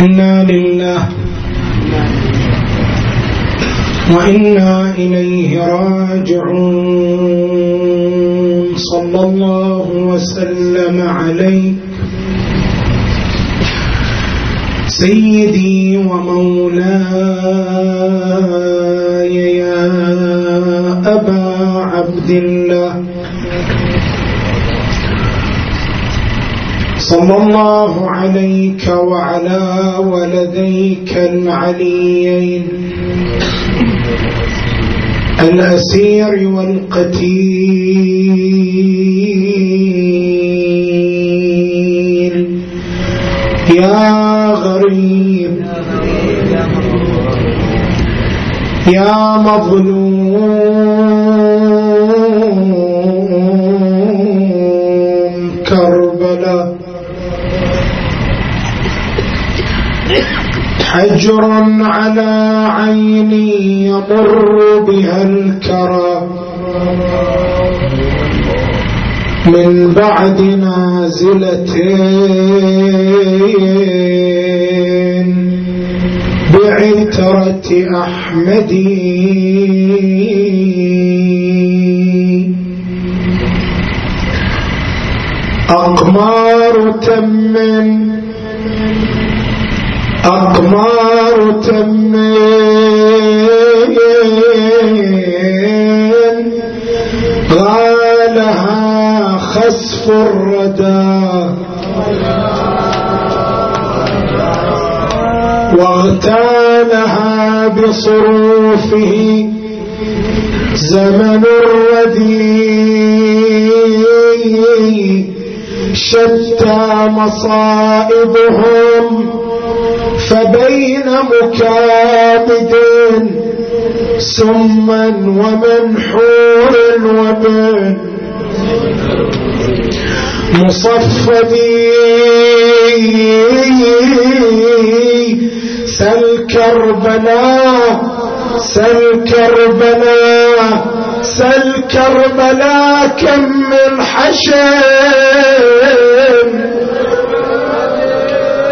إنا لله وإنا إليه راجعون. صلى الله وسلم عليك سيدي ومولاي يا أبا عبد الله. صلى الله عليك وعلى ولديك العليين. الأسير والقتيل. يا غريب. يا مظلوم. حجر على عيني يمر بها الكرى. من بعد نازلتين بعترة أحمدي أقمار تمن أقمار تمين غالها خسف الردى. واغتالها بصروفه زمن الردي شتى مصائبهم فبين مكابد سما ومنحور وبين مصفدي سل كربلاء سل كربلاء سل كربلاء كم من حشم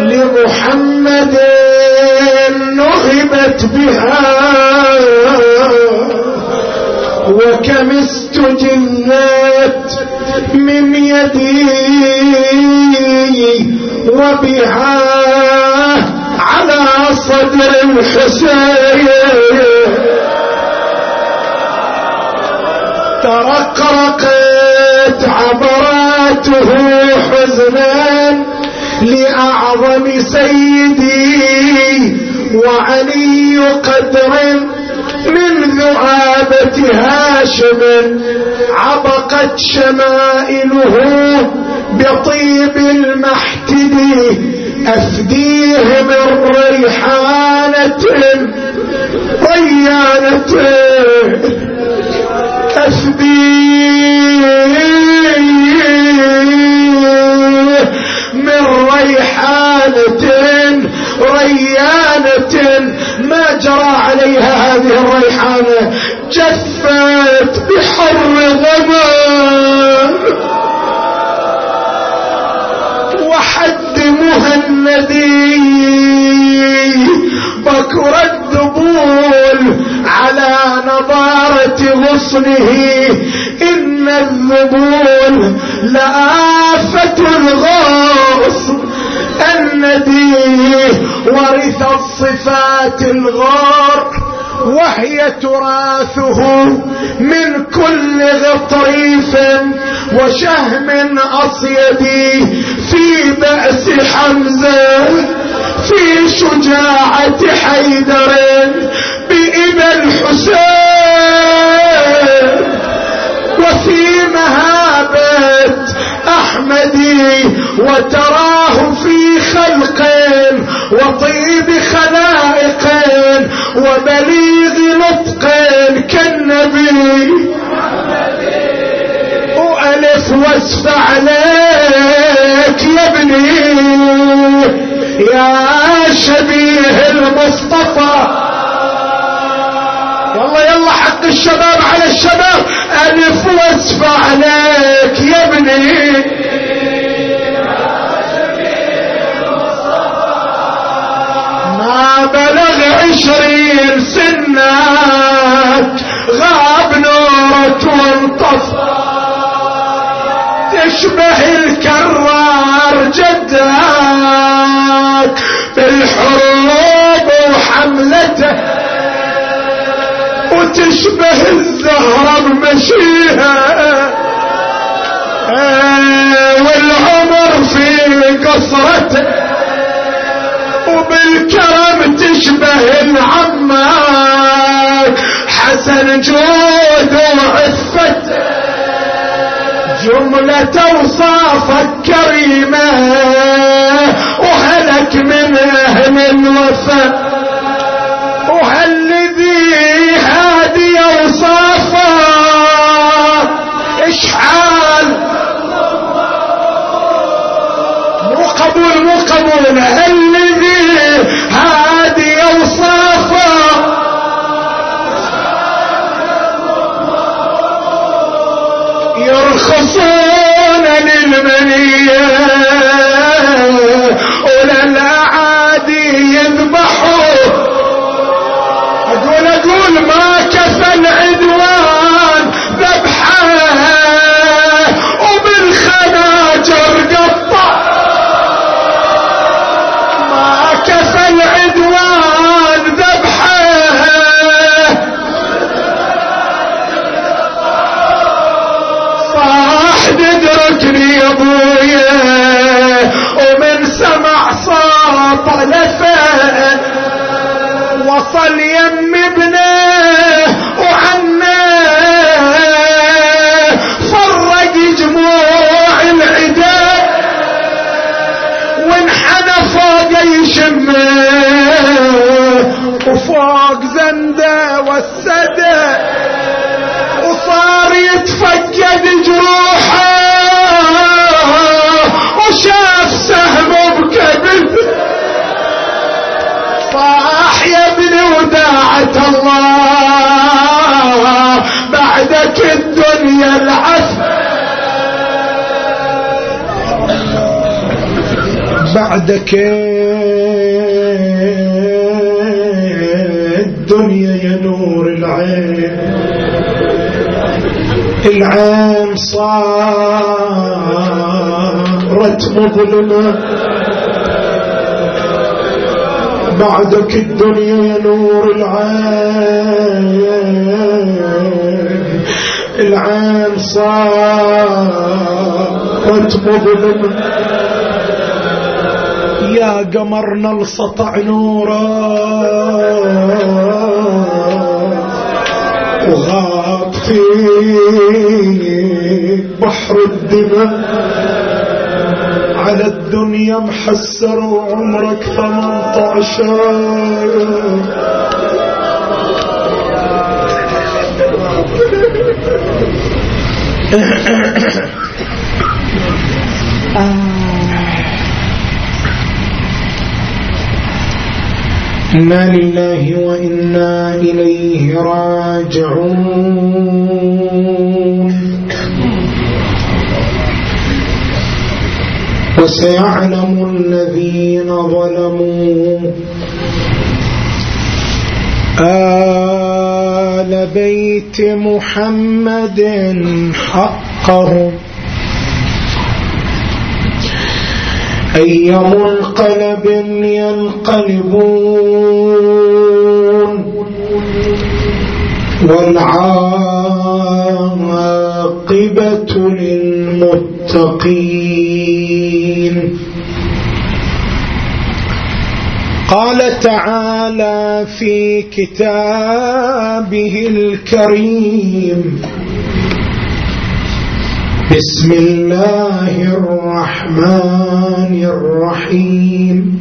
لمحمد نهبت بها. وكم استجنت من يدي وبها على صدر الحسين ترقرقت عبراته حزنا لأعظم سيدي وعلي قدر من ذعابة هاشم. عبقت شمائله بطيب المحتد أفديه من ريحانة ريانة. أفديه ريانة ما جرى عليها هذه الريحانة جفت بحر ضمان وحد مهندي بكر الذبول على نضارة غصنه إن الذبول لآفة الغاص الندي ورث الصفات الغار وهي تراثه من كل غطريف وشهم أصيد في بأس حمزة في شجاعة حيدر بإبا الحسين وفي مهابة أحمدي وتراه في خلق وطيب خلائق وبليغ نطق كالنبي. وألف واسف عليك يا ابني يا شبيه المصطفى. يلا يلا حق الشباب على الشباب. ألف وأسف عليك يا ابني. عشرين سنك غاب نورك وانطفى تشبه الكرار جدك بالحروب وحملته. وتشبه الزهرة بمشيها. والعمر في قصرته. وبالكرم تشبه العمار. حسن جود وعفته. جملة أوصافك كريمة. وهلك من أهل الوفا قبول مو قبول هالذي هادي أوصافه. يرخصون للمنية. وصل يم ابنه وعنه فرق جموع العدا وانحنى فوق يشمه وفوق زنده والسده وصار يتفقد جروحه وداعة الله بعدك الدنيا العف بعدك الدنيا يا نور العين. العين صارت مظلمة. بعدك الدنيا يا نور العين. العين صارت مظلمة. يا قمرنا السطع نورا. وغاب في بحر الدماء. على الدنيا محسر وعمرك ثمنطعشر إنا لله وإنا إليه راجعون. وسيعلم الذين ظلموا آل بيت محمد حقهم. أي منقلب ينقلبون والعاقبة للمتقين. قال تعالى في كتابه الكريم بسم الله الرحمن الرحيم.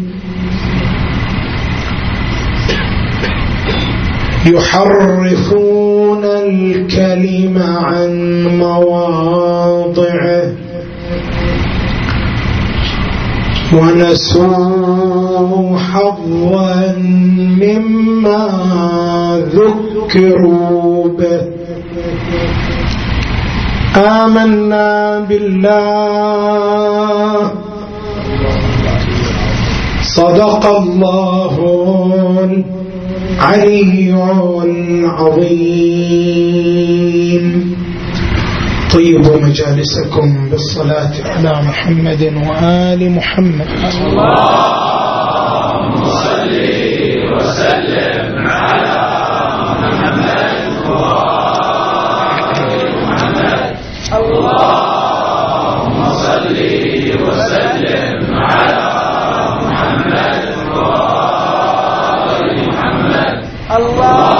يحرفون الكلم عن مواضعه. ونسوا حظا مما ذكروا به. آمنا بالله. صدق الله علي عظيم. طيبوا مجالسكم بالصلاة على محمد وآل محمد. اللهم صل وسلم على محمد وآل محمد اللهم صل وسلم على محمد وآل محمد اللهم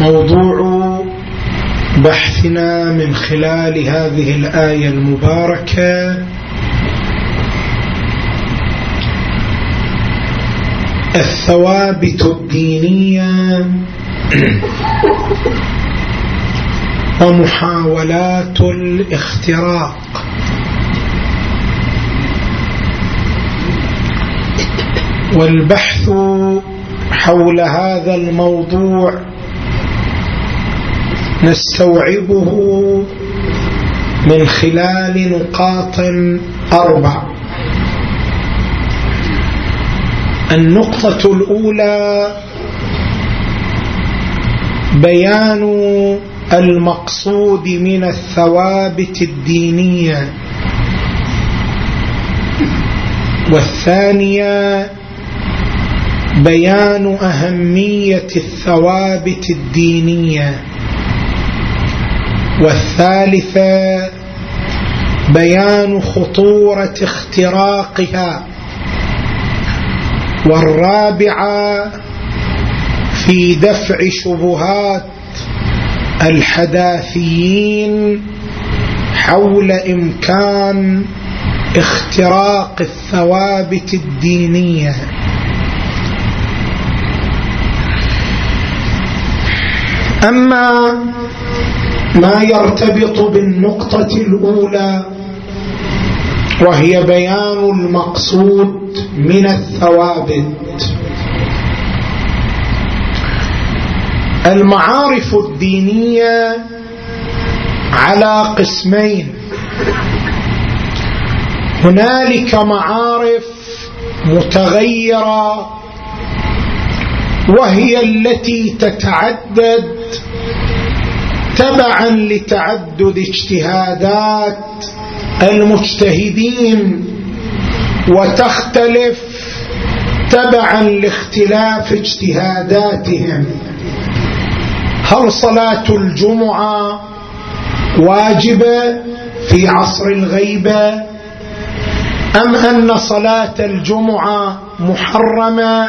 موضوع بحثنا من خلال هذه الآية المباركة. الثوابت الدينية ومحاولات الاختراق. والبحث حول هذا الموضوع نستوعبه من خلال نقاط أربع. النقطة الأولى بيان المقصود من الثوابت الدينية. والثانية بيان أهمية الثوابت الدينية. والثالثة بيان خطورة اختراقها. والرابعة في دفع شبهات الحداثيين حول إمكان اختراق الثوابت الدينية. أما ما يرتبط بالنقطة الأولى وهي بيان المقصود من الثوابت. المعارف الدينية على قسمين. هنالك معارف متغيرة وهي التي تتعدد تبعا لتعدد اجتهادات المجتهدين وتختلف تبعا لاختلاف اجتهاداتهم. هل صلاة الجمعة واجبة في عصر الغيبة أم أن صلاة الجمعة محرمة؟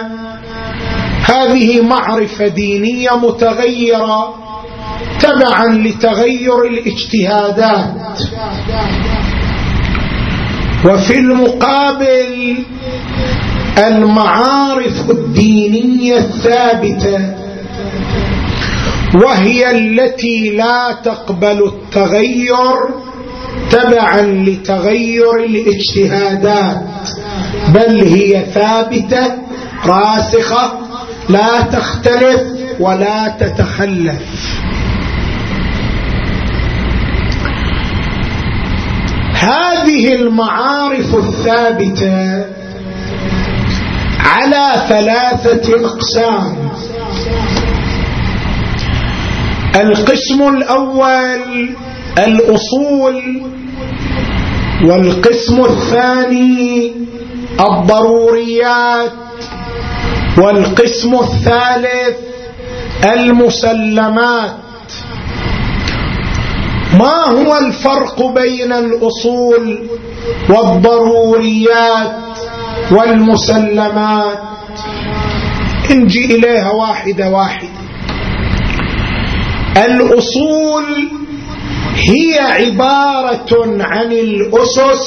هذه معرفة دينية متغيرة. تبعا لتغير الاجتهادات. وفي المقابل المعارف الدينية الثابتة وهي التي لا تقبل التغير تبعا لتغير الاجتهادات. بل هي ثابتة راسخة لا تختلف ولا تتخلف. هذه المعارف الثابتة على ثلاثة أقسام. القسم الأول الأصول والقسم الثاني الضروريات والقسم الثالث المسلمات. ما هو الفرق بين الأصول والضروريات والمسلمات؟ نجي إليها واحدة واحدة. الأصول هي عبارة عن الأسس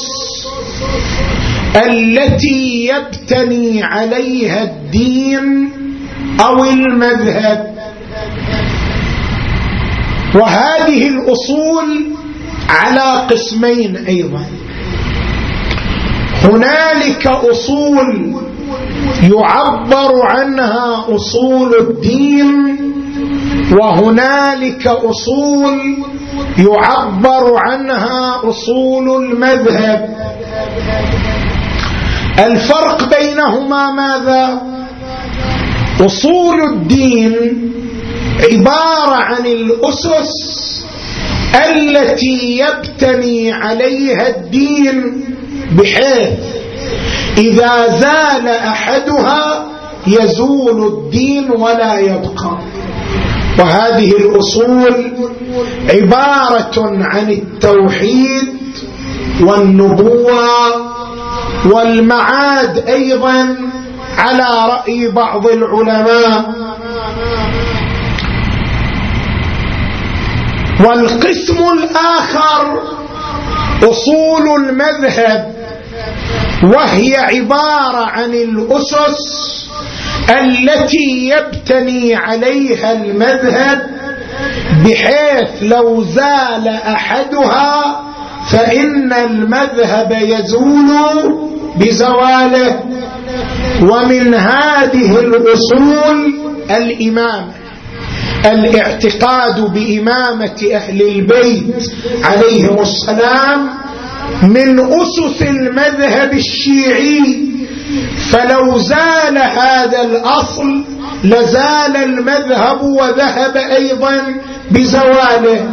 التي يبتني عليها الدين أو المذهب. وهذه الأصول على قسمين أيضا. هنالك أصول يعبر عنها أصول الدين وهنالك أصول يعبر عنها أصول المذهب. الفرق بينهما ماذا؟ أصول الدين عبارة عن الأسس التي يبتني عليها الدين بحيث إذا زال أحدها يزول الدين ولا يبقى. وهذه الأصول عبارة عن التوحيد والنبوة والمعاد أيضا على رأي بعض العلماء. والقسم الآخر أصول المذهب وهي عبارة عن الأسس التي يبتني عليها المذهب بحيث لو زال أحدها فإن المذهب يزول بزواله. ومن هذه الأصول الإمامة. الاعتقاد بإمامة أهل البيت عليهم السلام من أسس المذهب الشيعي فلو زال هذا الأصل لزال المذهب وذهب أيضا بزواله.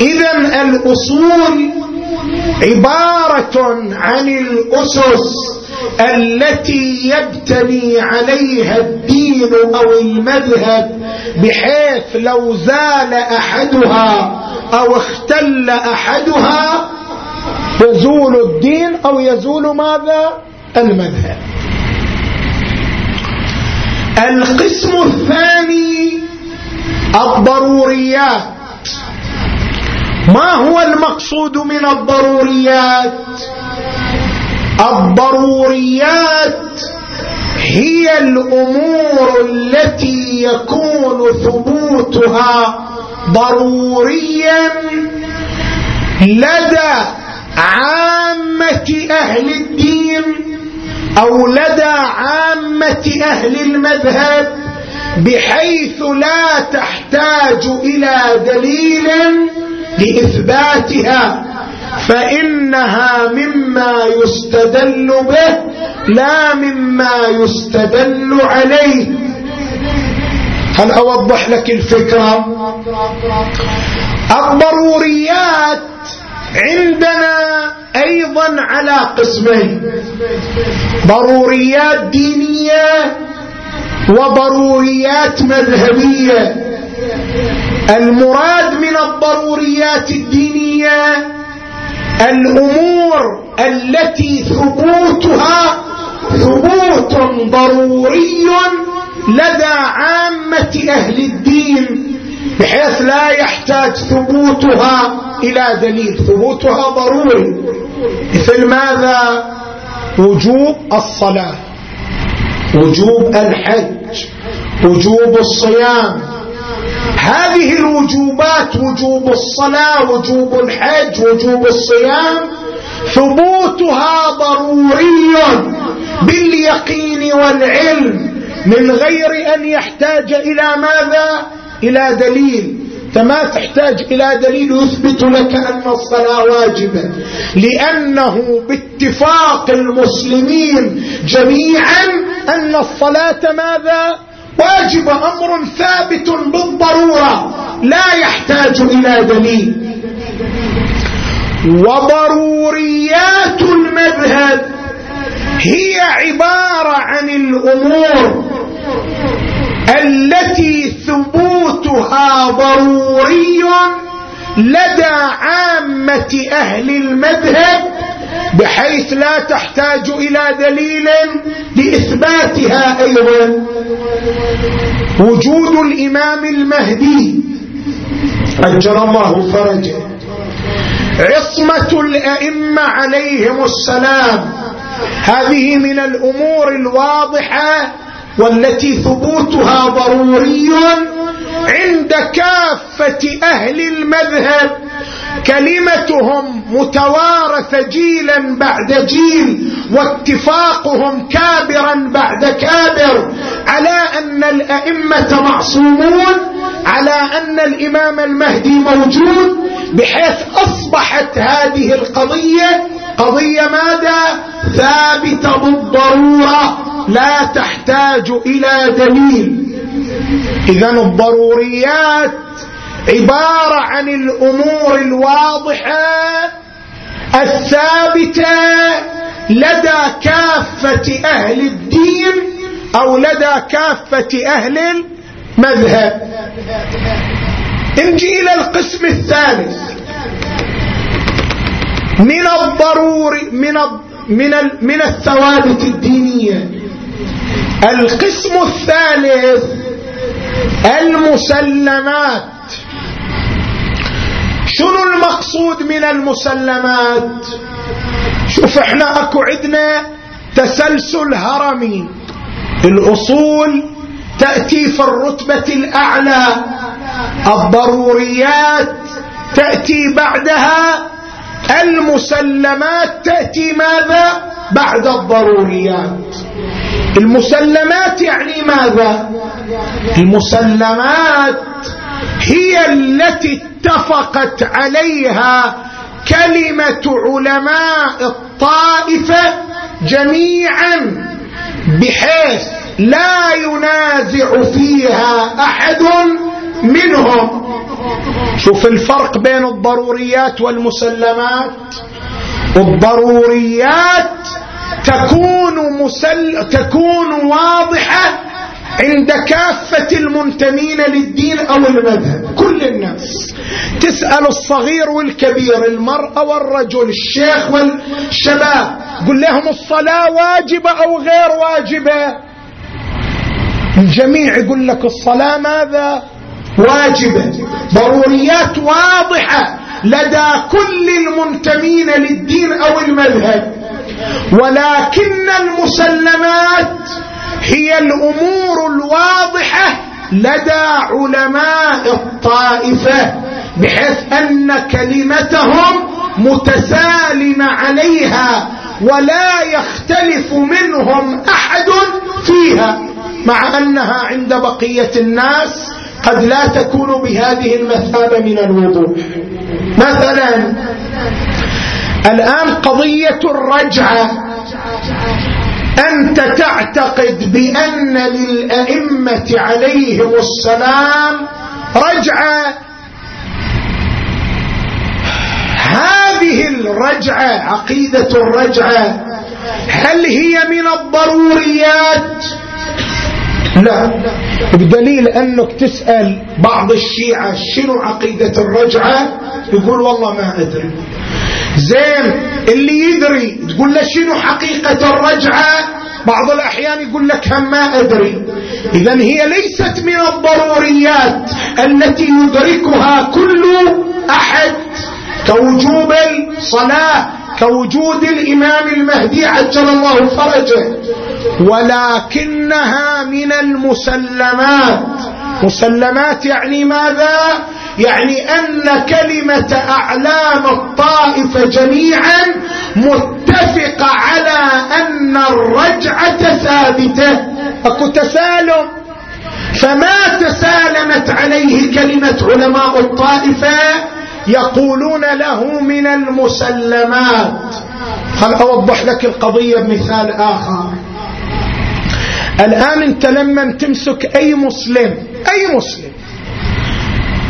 إذا الأصول عبارة عن الأسس التي يبتني عليها الدين أو المذهب بحيث لو زال أحدها أو اختل أحدها يزول الدين أو يزول ماذا؟ المذهب. القسم الثاني الضروريات. ما هو المقصود من الضروريات؟ الضروريات هي الأمور التي يكون ثبوتها ضروريا لدى عامة أهل الدين أو لدى عامة أهل المذهب بحيث لا تحتاج إلى دليل لإثباتها فإنها مما يستدل به لا مما يستدل عليه. هل أوضح لك الفكرة؟ الضروريات عندنا أيضا على قسمين. ضروريات دينية وضروريات مذهبية. المراد من الضروريات الدينية الأمور التي ثبوتها ثبوت ضروري لدى عامة أهل الدين بحيث لا يحتاج ثبوتها إلى دليل. ثبوتها ضروري. مثل ماذا؟ وجوب الصلاة وجوب الحج وجوب الصيام. هذه الوجوبات وجوب الصلاة وجوب الحج وجوب الصيام ثبوتها ضروري باليقين والعلم من غير أن يحتاج إلى ماذا؟ إلى دليل. فما تحتاج إلى دليل يثبت لك أن الصلاة واجبة. لأنه باتفاق المسلمين جميعا أن الصلاة ماذا؟ واجب أمر ثابت بالضرورة لا يحتاج إلى دليل. وضروريات المذهب هي عبارة عن الأمور التي ثبوتها ضروري لدى عامة أهل المذهب بحيث لا تحتاج إلى دليل لإثباتها أيضا. وجود الإمام المهدي أجر الله فرجه عصمة الأئمة عليهم السلام. هذه من الأمور الواضحة والتي ثبوتها ضروري عند كافة أهل المذهب كلمتهم متوارثة جيلا بعد جيل واتفاقهم كابرا بعد كابر على أن الأئمة معصومون على أن الإمام المهدي موجود بحيث أصبحت هذه القضية قضية ماذا؟ ثابتة بالضرورة لا تحتاج إلى دليل. إذا الضروريات عبارة عن الأمور الواضحة الثابتة لدى كافة أهل الدين أو لدى كافة أهل المذهب. نجي إلى القسم الثالث. من الضروري من من من الثوابت الدينية. القسم الثالث المسلمات. شنو المقصود من المسلمات؟ شوف إحنا اكو عندنا تسلسل هرمي. الأصول تأتي في الرتبة الأعلى. الضروريات تأتي بعدها. المسلمات تأتي ماذا؟ بعد الضروريات. المسلمات يعني ماذا؟ المسلمات هي التي اتفقت عليها كلمة علماء الطائفة جميعا بحيث لا ينازع فيها أحد منهم. شوف الفرق بين الضروريات والمسلمات. الضروريات تكون مسل تكون واضحة عند كافة المنتمين للدين أو المذهب. كل الناس. تسأل الصغير والكبير المرأة والرجل الشيخ والشباب قل لهم الصلاة واجبة أو غير واجبة؟ الجميع يقول لك الصلاة ماذا؟ واجبة. ضروريات واضحة لدى كل المنتمين للدين أو المذهب. ولكن المسلمات هي الأمور الواضحة لدى علماء الطائفة بحيث أن كلمتهم متسالمة عليها ولا يختلف منهم أحد فيها مع أنها عند بقية الناس قد لا تكون بهذه المثابة من الوضوح. مثلا الآن قضية الرجعة. أنت تعتقد بأن للأئمة عليهم السلام رجعة؟ هذه الرجعة عقيدة الرجعة هل هي من الضروريات؟ لا. بدليل أنك تسأل بعض الشيعة شنو عقيدة الرجعة؟ يقول والله ما أدري. زين اللي يدري تقول له شنو حقيقة الرجعة؟ بعض الأحيان يقول لك هم ما أدري. إذا هي ليست من الضروريات التي يدركها كل أحد كوجوب الصلاة كوجود الإمام المهدي عجل الله فرجه. ولكنها من المسلمات. مسلمات يعني ماذا؟ يعني أن كلمة أعلام الطائفة جميعا متفقة على أن الرجعة ثابتة أكو تسالم؟ فما تسالمت عليه كلمة علماء الطائفة يقولون له من المسلمات. خل أوضح لك القضية بمثال آخر؟ الآن أنت لما تمسك أي مسلم أي مسلم.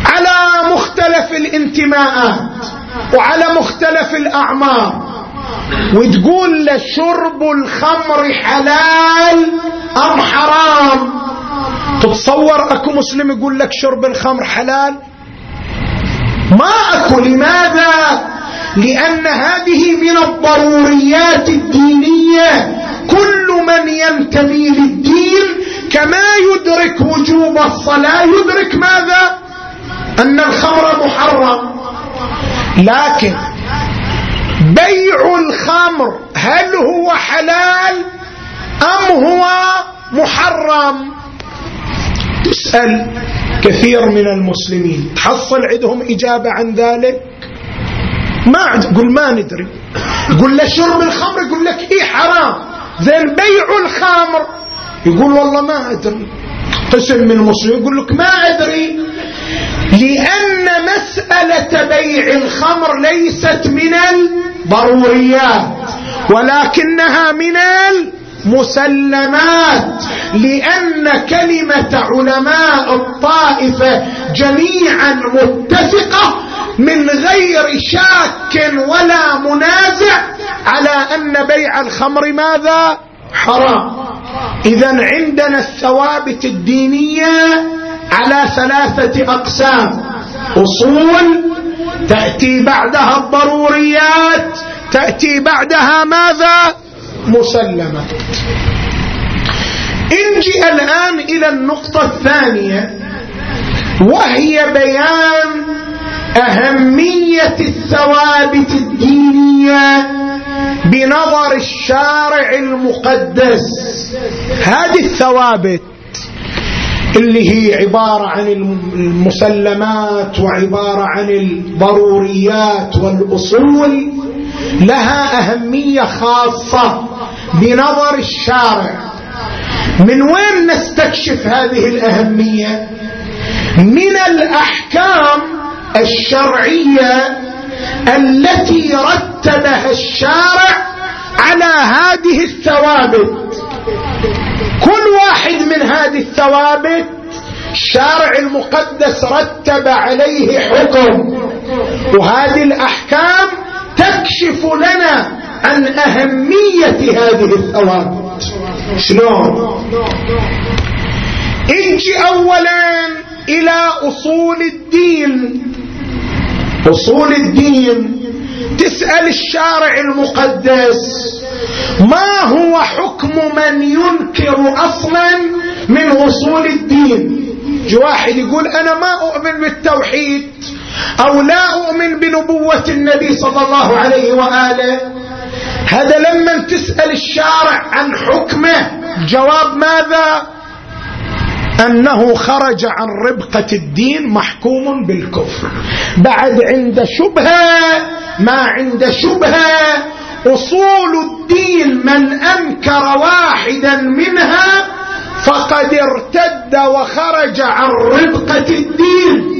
على مختلف الانتماءات وعلى مختلف الأعمار. وتقول له شرب الخمر حلال أم حرام؟ تتصور أكو مسلم يقول لك شرب الخمر حلال؟ ما أكو لماذا لأن هذه من الضروريات الدينية. كل من ينتمي للدين كما يدرك وجوب الصلاة يدرك ماذا؟ أن الخمر محرم. لكن بيع الخمر هل هو حلال أم هو محرم؟ تسأل كثير من المسلمين. تحصل عندهم إجابة عن ذلك؟ ما قل ما ندري. قل له شرب الخمر يقول لك إيه حرام. زين بيع الخمر. يقول والله ما أدري. قسم من المسلمين يقول لك ما أدري. لأن مسألة بيع الخمر ليست من الضروريات ولكنها من المسلمات. لأن كلمة علماء الطائفة جميعا متفقة من غير شاك ولا منازع على أن بيع الخمر ماذا؟ حرام. اذا عندنا الثوابت الدينية على ثلاثة أقسام. أصول تأتي بعدها الضروريات تأتي بعدها ماذا؟ مسلمات انجي الآن إلى النقطة الثانية وهي بيان أهمية الثوابت الدينية بنظر الشارع المقدس. هذه الثوابت اللي هي عبارة عن المسلمات وعبارة عن الضروريات والأصول لها أهمية خاصة بنظر الشارع. من وين نستكشف هذه الأهمية؟ من الأحكام الشرعية التي رتبها الشارع على هذه الثوابت. كل واحد من هذه الثوابت الشارع المقدس رتب عليه حكم. وهذه الأحكام تكشف لنا عن أهمية هذه الثوابت. شلون؟ أجي اولا إلى أصول الدين. اصول الدين تسأل الشارع المقدس ما هو حكم من ينكر أصلا من اصول الدين؟ واحد يقول أنا ما أؤمن بالتوحيد أو لا أؤمن بنبوة النبي صلى الله عليه وآله. هذا لما تسأل الشارع عن حكمه جواب ماذا؟ أنه خرج عن ربقة الدين محكوم بالكفر. بعد عند شبهة ما عند شبهة أصول الدين من أنكر واحدا منها فقد ارتد وخرج عن ربقة الدين.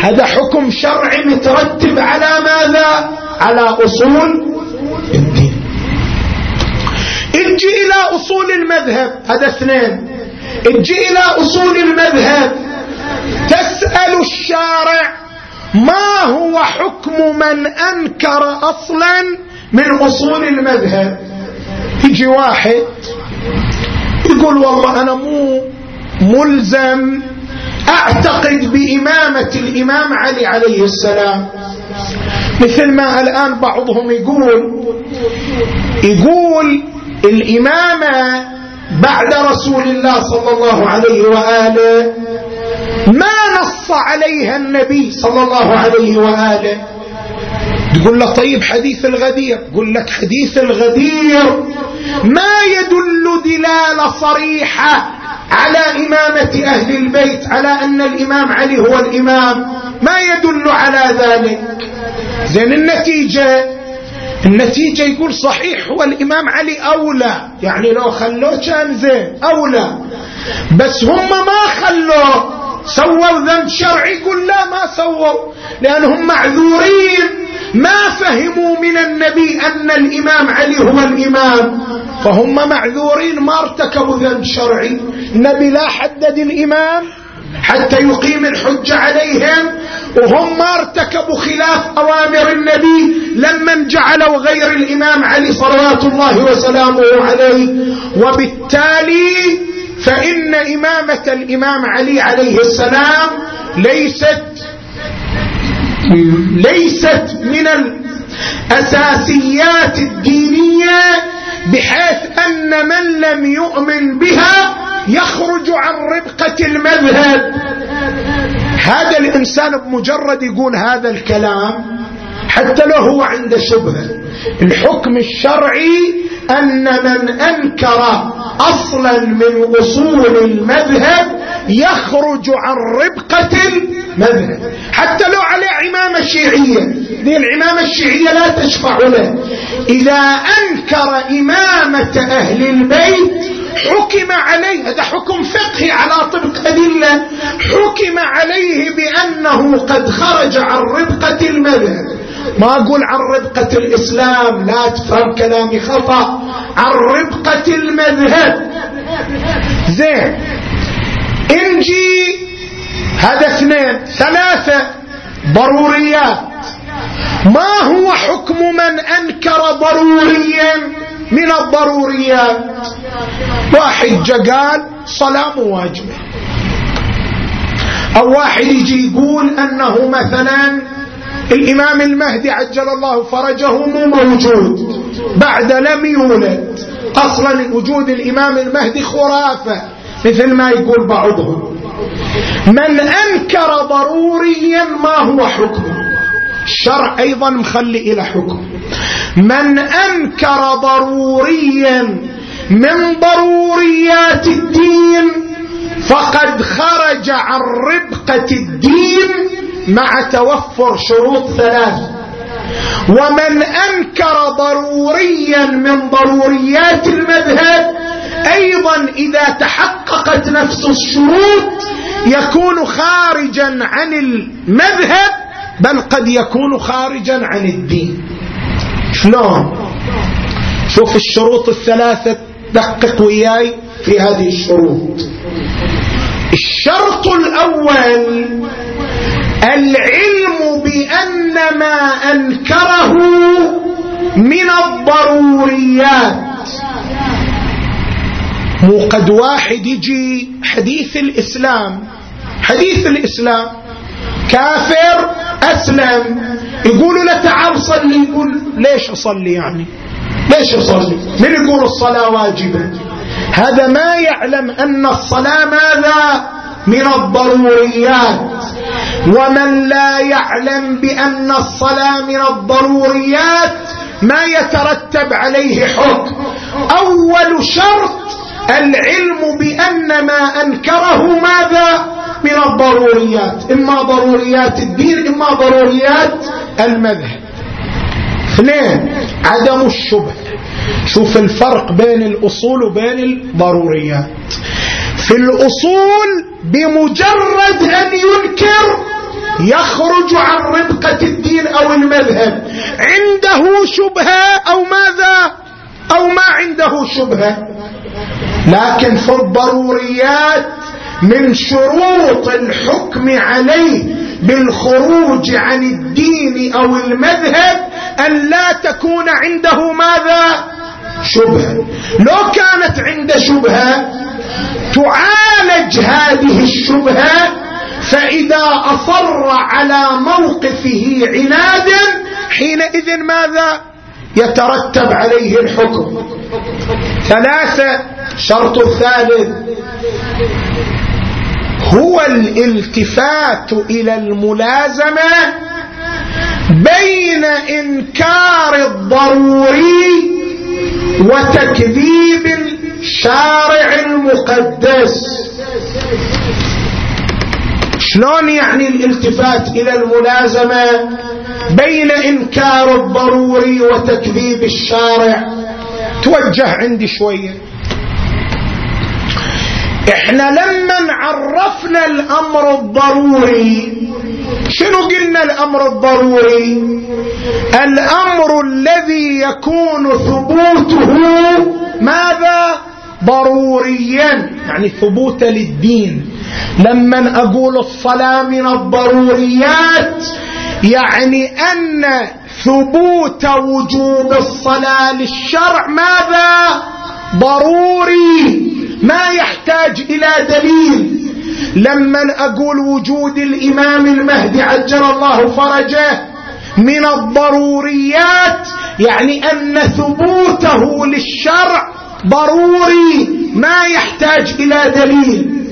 هذا حكم شرعي مترتب على ماذا؟ على أصول الدين. أجي إلى أصول المذهب. هذا اثنين. أجي إلى أصول المذهب. تسأل الشارع ما هو حكم من أنكر أصلا من أصول المذهب. يجي واحد يقول والله أنا مو ملزم أعتقد بإمامة الإمام علي عليه السلام. مثل ما الآن بعضهم يقول يقول الإمامة بعد رسول الله صلى الله عليه وآله. ما نص عليها النبي صلى الله عليه وآله. تقول له طيب حديث الغدير. يقول لك حديث الغدير. ما يدل دلاله صريحة على إمامة أهل البيت على أن الإمام علي هو الإمام. ما يدل على ذلك. زين النتيجة. النتيجة يقول صحيح هو الإمام علي أولى. يعني لو خلوه كان زين أولى. بس هم ما خلوه. سووا ذنب شرعي يقول لا ما سووا. لأنهم معذورين. ما فهموا من النبي أن الإمام علي هو الإمام. فهم معذورين ما ارتكبوا ذنب شرعي. النبي لا حدد الإمام. حتى يقيم الحج عليهم وهم ما ارتكبوا خلاف أوامر النبي لما جعلوا غير الإمام علي صلوات الله وسلامه عليه. وبالتالي فإن إمامة الإمام علي عليه السلام ليست ليست من الأساسيات الدينية بحيث أن من لم يؤمن بها يخرج عن ربقة المذهب. هذا الإنسان بمجرد يقول هذا الكلام حتى لو هو عنده شبهة. الحكم الشرعي أن من أنكر أصلا من أصول المذهب يخرج عن ربقة المذهب حتى لو عليه عمامة شيعية. دي العمامة الشيعية لا تشفع له إذا أنكر إمامة أهل البيت حكم عليه هذا حكم فقهي على طبق أدلة حكم عليه بأنه قد خرج عن ربقة المذهب. ما أقول عن ربقة الإسلام لا تفهم كلامي خطأ. عن ربقة المذهب. زين. انجي هذا اثنين. ثلاثة ضروريات. ما هو حكم من أنكر ضروريا من الضروريات؟ واحد جا قال صلاة واجبة. أو واحد يجي يقول أنه مثلا الإمام المهدي عجل الله فرجه مو موجود بعد لم يولد. أصلا وجود الإمام المهدي خرافة مثل ما يقول بعضهم. من أنكر ضروريا ما هو حكمه الشرع أيضا مخلي إلى حكم. من أنكر ضروريا من ضروريات الدين فقد خرج عن ربقة الدين مع توفر شروط ثلاث ومن أنكر ضروريا من ضروريات المذهب أيضا إذا تحققت نفس الشروط يكون خارجا عن المذهب بل قد يكون خارجا عن الدين. شلون؟ شوف الشروط الثلاثة دقق وياي في هذه الشروط. الشرط الأول العلم بأن ما أنكره من الضروريات. مو قد واحد يجي حديث الإسلام. حديث الإسلام. كافر أسلم. يقولوا له تعال صلي. يقول ليش أصلي يعني؟ ليش أصلي؟ من يقول الصلاة واجبة؟ هذا ما يعلم أن الصلاة ماذا؟ من الضروريات. ومن لا يعلم بأن الصلاة من الضروريات ما يترتب عليه حكم. أول شرط العلم بأن ما أنكره ماذا؟ من الضروريات. إما ضروريات الدين إما ضروريات المذهب. اثنين عدم الشبه. شوف الفرق بين الأصول وبين الضروريات. في الأصول بمجرد أن ينكر يخرج عن ربقة الدين أو المذهب. عنده شبهة أو ماذا؟ أو ما عنده شبهة. لكن في الضروريات من شروط الحكم عليه بالخروج عن الدين أو المذهب أن لا تكون عنده ماذا؟ شبهة. لو كانت عنده شبهة تعالج هذه الشبهة فإذا أصر على موقفه عنادا حينئذ ماذا؟ يترتب عليه الحكم. ثلاثة شرط الثالث هو الالتفات إلى الملازمة بين إنكار الضروري وتكذيب الشارع المقدس. شلون يعني الالتفات إلى الملازمة بين إنكار الضروري وتكذيب الشارع؟ توجه عندي شوية. إحنا لما عرفنا الأمر الضروري شنو قلنا الأمر الضروري؟ الأمر الذي يكون ثبوته ماذا؟ ضروريا يعني ثبوت للدين. لما أقول الصلاة من الضروريات يعني أن ثبوت وجوب الصلاة للشرع ماذا؟ ضروري ما يحتاج إلى دليل. لما أقول وجود الإمام المهدي عجل الله فرجه من الضروريات يعني أن ثبوته للشرع ضروري ما يحتاج إلى دليل.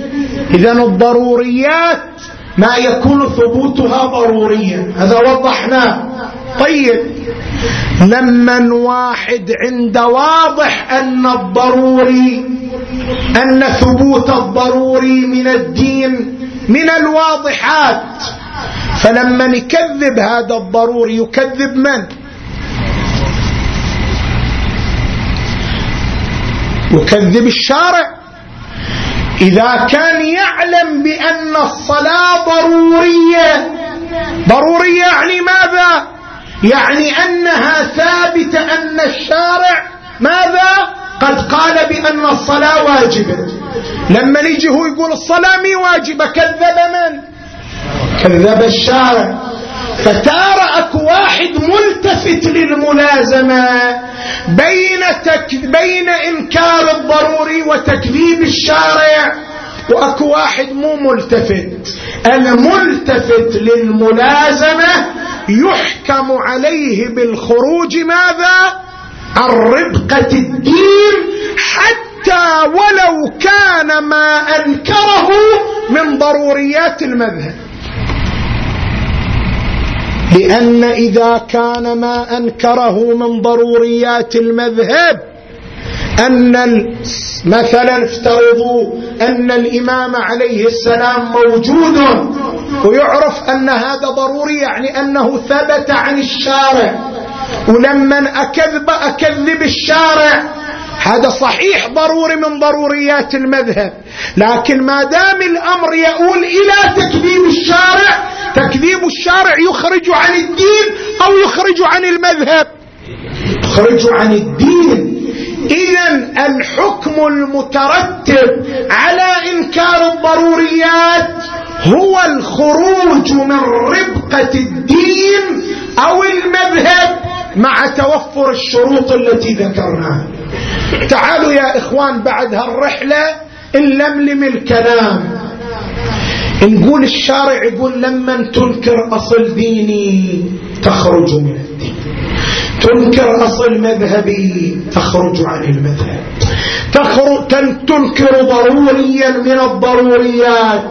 إذا الضروريات ما يكون ثبوتها ضروريا. هذا وضحناه طيب. لما واحد عند واضح أن الضروري أن ثبوت الضروري من الدين من الواضحات فلما نكذب هذا الضروري يكذب من؟ يكذب الشارع. إذا كان يعلم بأن الصلاة ضرورية. ضرورية يعني ماذا؟ يعني أنها ثابتة أن الشارع ماذا؟ قد قال بأن الصلاة واجبة. لما نجي هو يقول الصلاة مي واجبة كذب من؟ كذب الشارع. فتارى أكو واحد ملتفت للملازمة بين, تك... بين إنكار الضروري وتكذيب الشارع وأكو واحد مو ملتفت. الملتفت للملازمة يحكم عليه بالخروج ماذا؟ عن ربقة الدين حتى ولو كان ما أنكره من ضروريات المذهب. لأن إذا كان ما أنكره من ضروريات المذهب أن مثلا افترضوا أن الإمام عليه السلام موجود ويعرف أن هذا ضروري يعني أنه ثبت عن الشارع. ولما أكذب أكذب الشارع هذا صحيح ضروري من ضروريات المذهب. لكن ما دام الأمر يؤول إلى تكذيب الشارع تكذيب الشارع يخرج عن الدين أو يخرج عن المذهب. يخرج عن الدين. إذا الحكم المترتب على إنكار الضروريات هو الخروج من ربقة الدين أو المذهب مع توفر الشروط التي ذكرناها. تعالوا يا إخوان بعد هالرحلة نلملم الكلام. نقول الشارع يقول لما تنكر أصل ديني تخرج من الدين. تنكر أصل مذهبي تخرج عن المذهب. تنكر ضروريا من الضروريات.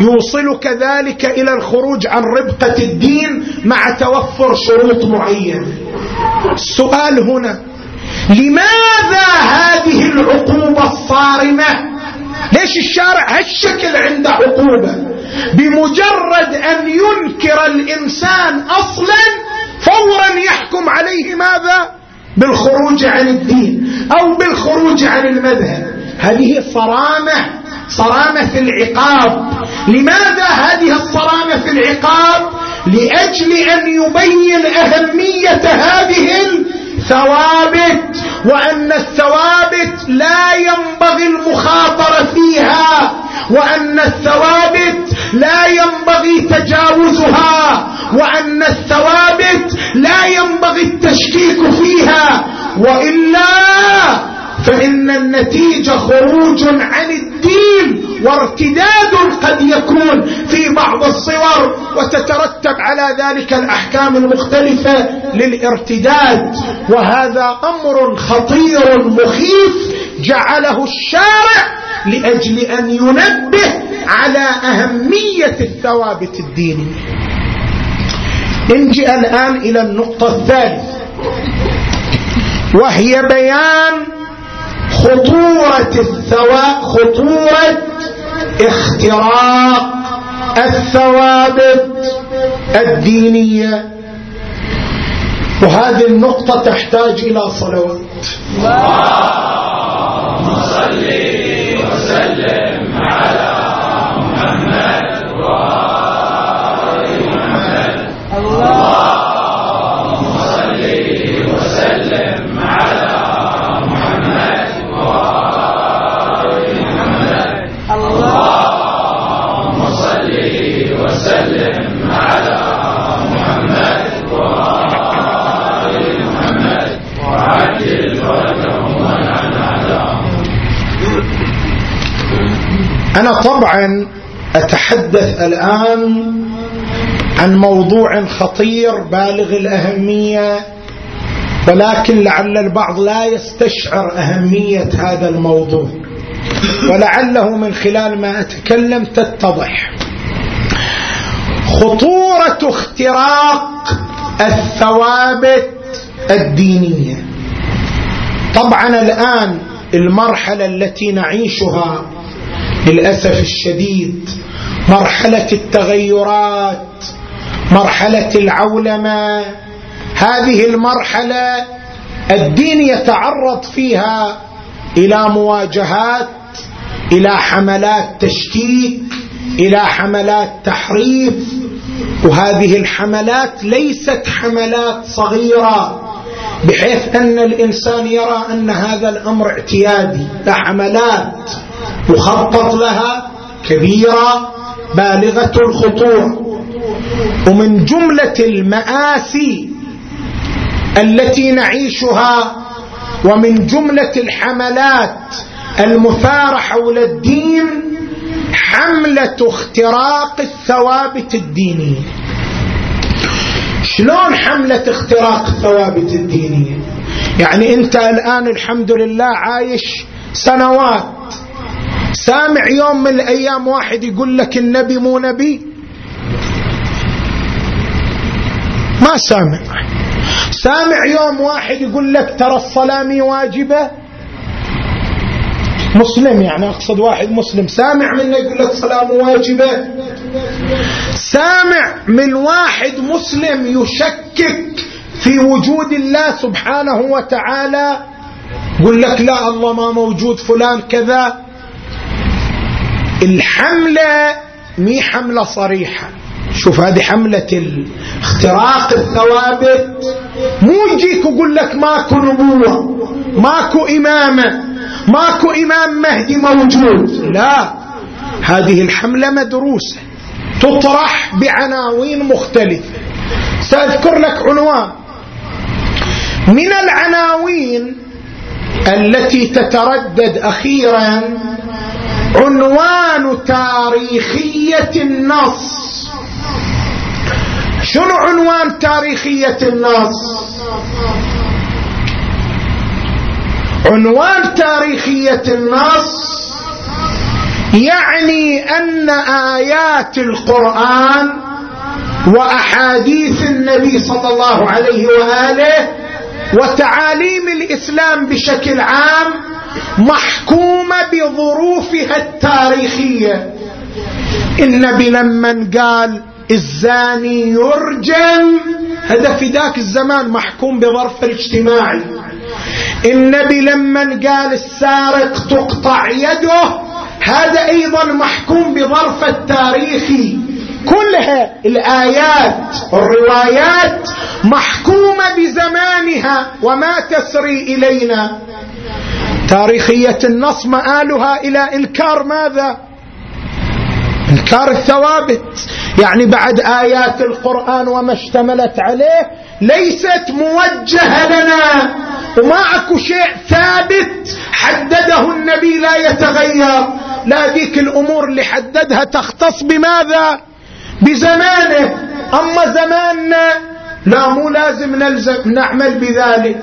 يوصلك ذلك إلى الخروج عن ربقة الدين مع توفر شروط معينة. السؤال هنا. لماذا هذه العقوبة الصارمة ليش الشارع هالشكل عنده عقوبة؟ بمجرد أن ينكر الإنسان أصلا فورا يحكم عليه ماذا؟ بالخروج عن الدين أو بالخروج عن المذهب. هذه صرامة صرامة في العقاب. لماذا هذه الصرامة في العقاب؟ لأجل أن يبين أهمية هذه الثوابت وأن الثوابت لا ينبغي المخاطرة فيها وأن الثوابت لا ينبغي تجاوزها وأن الثوابت لا ينبغي التشكيك فيها وإلا فإن النتيجة خروج عن الدين وارتداد قد يكون في بعض الصور وتترتب على ذلك الأحكام المختلفة للارتداد. وهذا أمر خطير مخيف جعله الشارع لأجل أن ينبه على أهمية الثوابت الدينية نجي الآن إلى النقطة الثالثة وهي بيان خطورة الثواب خطورة اختراق الثوابت الدينية. وهذه النقطة تحتاج إلى صلوات. اللهم صل أنا طبعا أتحدث الآن عن موضوع خطير بالغ الأهمية ولكن لعل البعض لا يستشعر أهمية هذا الموضوع. ولعله من خلال ما أتكلم تتضح. خطورة اختراق الثوابت الدينية. طبعا الآن المرحلة التي نعيشها للأسف الشديد مرحلة التغيرات مرحلة العولمة هذه المرحلة الدين يتعرض فيها إلى مواجهات إلى حملات تشكيك إلى حملات تحريف وهذه الحملات ليست حملات صغيرة بحيث أن الإنسان يرى أن هذا الأمر اعتيادي لا حملات. مخطط لها كبيرة بالغة الخطورة ومن جملة المآسي التي نعيشها ومن جملة الحملات المثارة حول الدين حملة اختراق الثوابت الدينية شلون حملة اختراق الثوابت الدينية يعني أنت الآن الحمد لله عايش سنوات سامع يوم من الأيام واحد يقول لك النبي مو نبي؟ ما سامع. سامع يوم واحد يقول لك ترى الصلاة واجبة؟ مسلم يعني أقصد واحد مسلم. سامع منه يقول لك صلاة واجبة؟ سامع من واحد مسلم يشكك في وجود الله سبحانه وتعالى يقول لك لا الله ما موجود فلان كذا. الحملة مي حملة صريحة. شوف هذه حملة اختراق الثوابت. مو يجيك ويقول لك ماكو نبوة ماكو إمامة ماكو إمام مهدي موجود. لا هذه الحملة مدروسة. تطرح بعناوين مختلفة. سأذكر لك عنوان. من العناوين التي تتردد أخيرا عنوان تاريخية النص. شنو عنوان تاريخية النص؟ عنوان تاريخية النص يعني أن آيات القرآن وأحاديث النبي صلى الله عليه وآله وتعاليم الإسلام بشكل عام محكومة بظروفها التاريخية. النبي لما قال الزاني يرجم هذا في ذاك الزمان محكوم بظرف الاجتماعي. النبي لما قال السارق تقطع يده هذا أيضا محكوم بظرف التاريخي. كلها الآيات والروايات محكومة بزمانها وما تسري إلينا. تاريخية النص مآلها إلى إنكار ماذا؟ إنكار الثوابت. يعني بعد آيات القرآن وما اشتملت عليه ليست موجهة لنا. وما أكو شيء ثابت حدده النبي لا يتغير. لا ذيك الأمور اللي حددها تختص بماذا؟ بزمانه. أما زماننا لا مو لازم نلزم نعمل بذلك.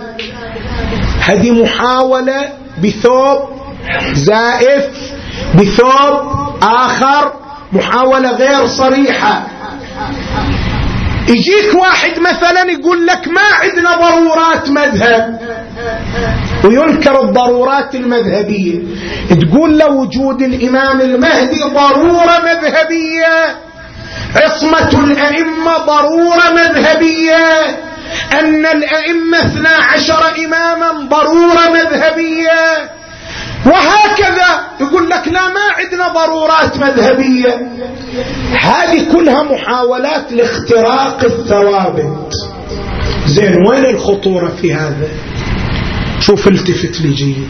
هذه محاولة بثوب زائف بثوب آخر محاولة غير صريحة. يجيك واحد مثلا يقول لك ما عندنا ضرورات مذهب. وينكر الضرورات المذهبية. تقول له وجود الإمام المهدي ضرورة مذهبية. عصمة الأئمة ضرورة مذهبية. أن الأئمة اثنا عشر إماما ضرورة مذهبية. وهكذا يقول لك لا ما عندنا ضرورات مذهبية. هذه كلها محاولات لاختراق الثوابت. زين وين الخطورة في هذا؟ شوف التفت لي جيد.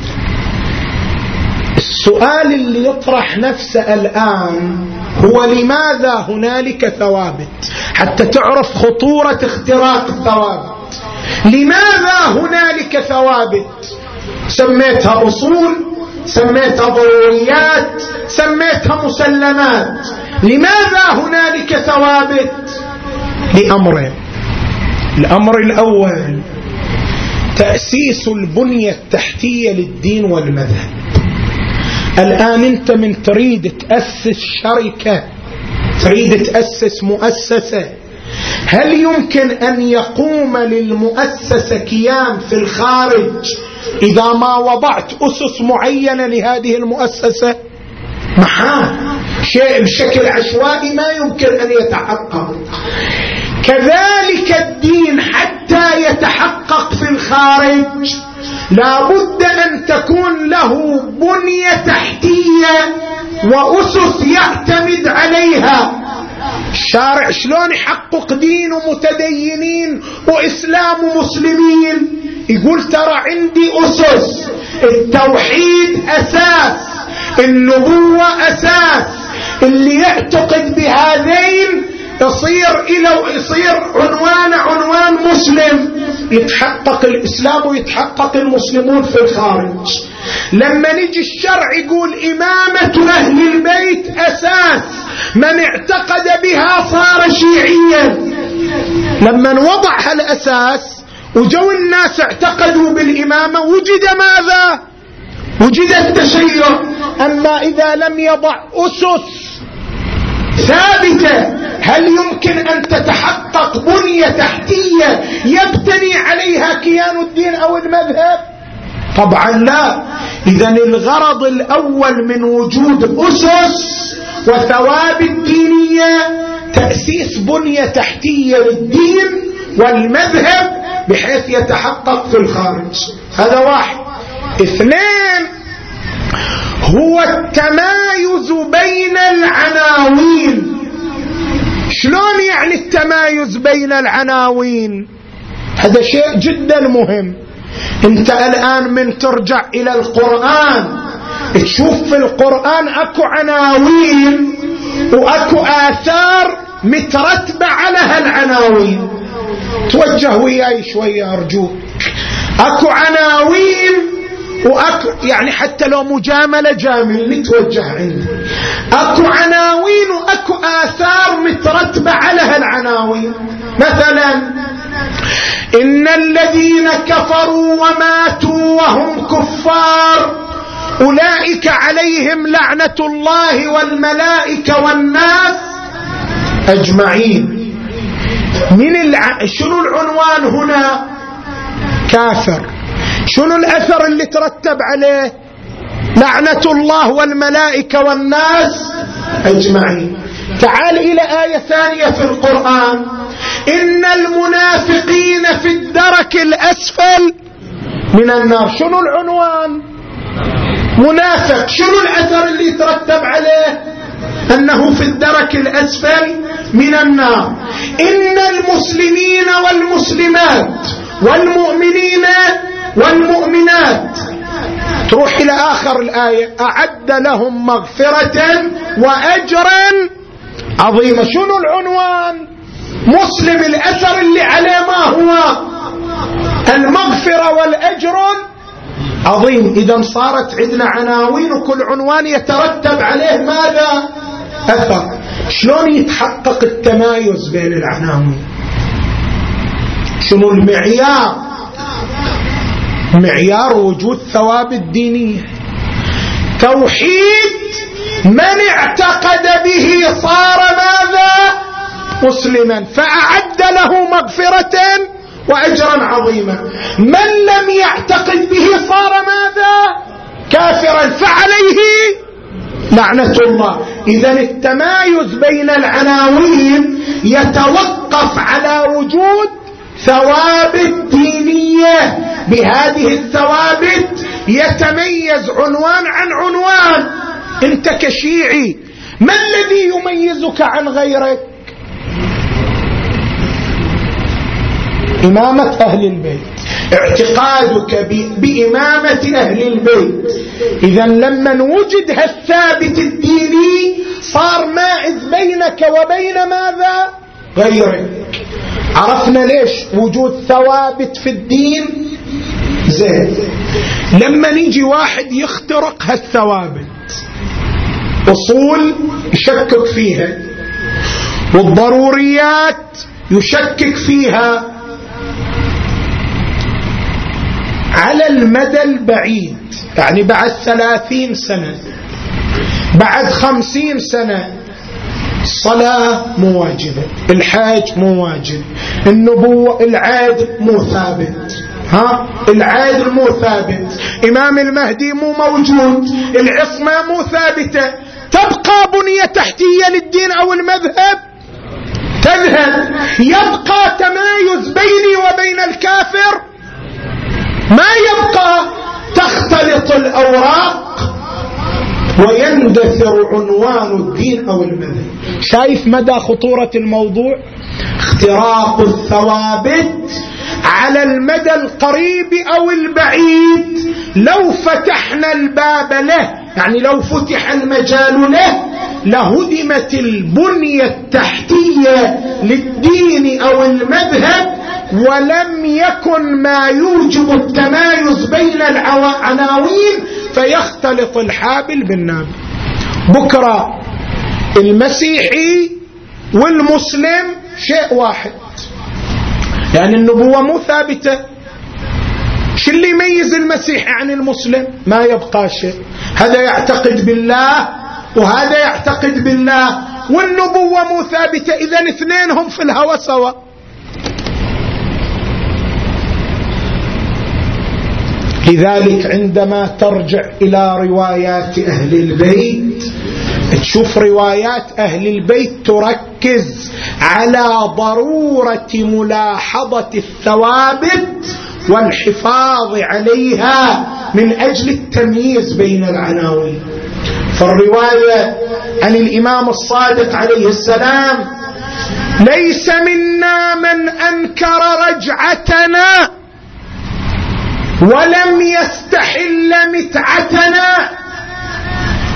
السؤال اللي يطرح نفسه الآن هو لماذا هنالك ثوابت؟ حتى تعرف خطورة اختراق الثوابت لماذا هنالك ثوابت؟ سميتها أصول سميتها ضروريات سميتها مسلمات. لماذا هنالك ثوابت؟ لأمرين. الأمر الأول تأسيس البنية التحتية للدين والمذهب. الآن أنت من تريد تأسس شركة تريد تأسس مؤسسة. هل يمكن أن يقوم للمؤسسة كيان في الخارج إذا ما وضعت أسس معينة لهذه المؤسسة؟ محال. شيء بشكل عشوائي ما يمكن أن يتحقق. كذلك الدين حتى يتحقق في الخارج. لا بد أن تكون له بنية تحتية وأسس يعتمد عليها. الشارع شلون يحقق دين ومتدينين وإسلام ومسلمين يقول ترى عندي أسس. التوحيد أساس. النبوة أساس. اللي يعتقد بهذين يصير إلى يصير عنوان عنوان مسلم. يتحقق الإسلام ويتحقق المسلمون في الخارج. لما نجي الشرع يقول إمامة أهل البيت أساس. من اعتقد بها صار شيعيا. لما وضع هالأساس وجو الناس اعتقدوا بالإمامة وجد ماذا؟ وجد التشيع. أما إذا لم يضع أسس ثابتة. هل يمكن أن تتحقق بنية تحتية يبتني عليها كيان الدين أو المذهب؟ طبعا لا. إذا الغرض الأول من وجود أسس وثوابت دينية تأسيس بنية تحتية للدين والمذهب بحيث يتحقق في الخارج. هذا واحد. اثنين هو التمايز بين العناوين. شلون يعني التمايز بين العناوين؟ هذا شيء جدا مهم. انت الآن من ترجع إلى القرآن. تشوف في القرآن أكو عناوين وأكو آثار مترتبة على هالعناوين. توجه وياي شوية أرجوك. أكو عناوين واكو يعني حتى لو مجاملة جامل نتوجه عنده أكو عناوين وأكو آثار مترتبة على هالعناوين. مثلا إن الذين كفروا وماتوا وهم كفار أولئك عليهم لعنة الله والملائكة والناس أجمعين. من الع... شنو العنوان هنا؟ كافر. شنو الأثر اللي ترتب عليه لعنة الله والملائكة والناس؟ أجمعين. تعال إلى آية ثانية في القرآن. إن المنافقين في الدرك الأسفل من النار. شنو العنوان؟ منافق. شنو الأثر اللي يترتب عليه؟ أنه في الدرك الأسفل من النار. إن المسلمين والمسلمات والمؤمنين والمؤمنات. تروح إلى آخر الآية. أعد لهم مغفرة وأجرا عظيما. شنو العنوان؟ مسلم الأثر اللي عليه ما هو؟ المغفرة والأجر عظيم. إذا صارت عندنا عناوين وكل عنوان يترتب عليه ماذا؟ أثر. شلون يتحقق التمايز بين العناوين؟ شنو المعيار؟ معيار وجود ثوابت دينية توحيد من اعتقد به صار ماذا؟ مسلما. فأعد له مغفرة وأجرا عظيما. من لم يعتقد به صار ماذا؟ كافرا. فعليه لعنة الله. إذا التمايز بين العناوين يتوقف على وجود ثوابت دينية بهذه الثوابت يتميز عنوان عن عنوان. انت كشيعي ما الذي يميزك عن غيرك؟ إمامة أهل البيت اعتقادك بإمامة أهل البيت. إذا لما وجد هالثابت الديني صار مائز بينك وبين ماذا؟ غيرك. عرفنا ليش وجود ثوابت في الدين؟ زين. لما نيجي واحد يخترق هالثوابت أصول يشكك فيها والضروريات يشكك فيها. على المدى البعيد يعني بعد ثلاثين سنة بعد خمسين سنة الصلاة مو واجبة الحاج مو واجب النبوة العاد مو ثابت. ها؟ العادل مو ثابت. إمام المهدي مو موجود. العصمة مو ثابتة. تبقى بنية تحتية للدين أو المذهب؟ تذهب. يبقى تمايز بيني وبين الكافر؟ ما يبقى. تختلط الأوراق. ويندثر عنوان الدين أو المذهب. شايف مدى خطورة الموضوع؟ اختراق الثوابت على المدى القريب أو البعيد. لو فتحنا الباب له يعني لو فتح المجال له لهدمت البنية التحتية للدين أو المذهب ولم يكن ما يوجب التمايز بين العناوين فيختلط الحابل بالنابل بكرة المسيحي والمسلم شيء واحد. يعني النبوة مو ثابتة. شو اللي يميز المسيحي عن المسلم؟ ما يبقى شيء. هذا يعتقد بالله وهذا يعتقد بالله. والنبوة مو ثابتة. إذا اثنين هم في الهوى سوا لذلك عندما ترجع إلى روايات أهل البيت تشوف روايات أهل البيت تركز على ضرورة ملاحظة الثوابت والحفاظ عليها من أجل التمييز بين العناوين. فالرواية عن الإمام الصادق عليه السلام ليس منا من أنكر رجعتنا ولم يستحل متعتنا.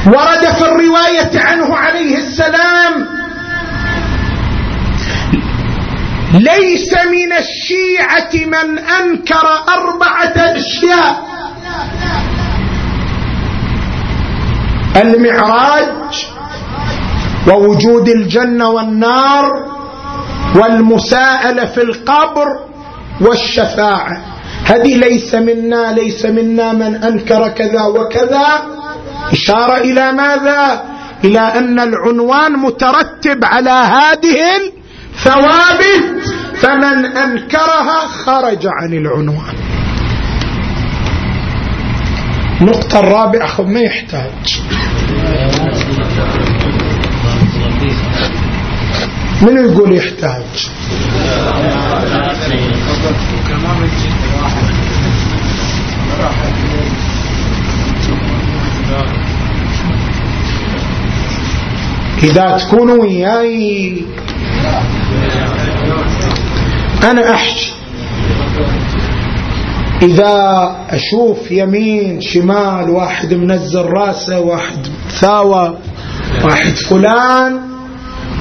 ورد في الرواية عنه عليه السلام ليس من الشيعة من أنكر أربعة أشياء. المعراج ووجود الجنة والنار والمساءلة في القبر والشفاعة. هذه ليس منا ليس منا من أنكر كذا وكذا. إشارة إلى ماذا؟ إلى أن العنوان مترتب على هذه الثوابت فمن أنكرها خرج عن العنوان. النقطة الرابعة ما يحتاج. من يقول يحتاج؟ إذا تكونوا وياي أنا أحكي. إذا أشوف يمين شمال واحد منزل رأسه واحد ثاوى واحد فلان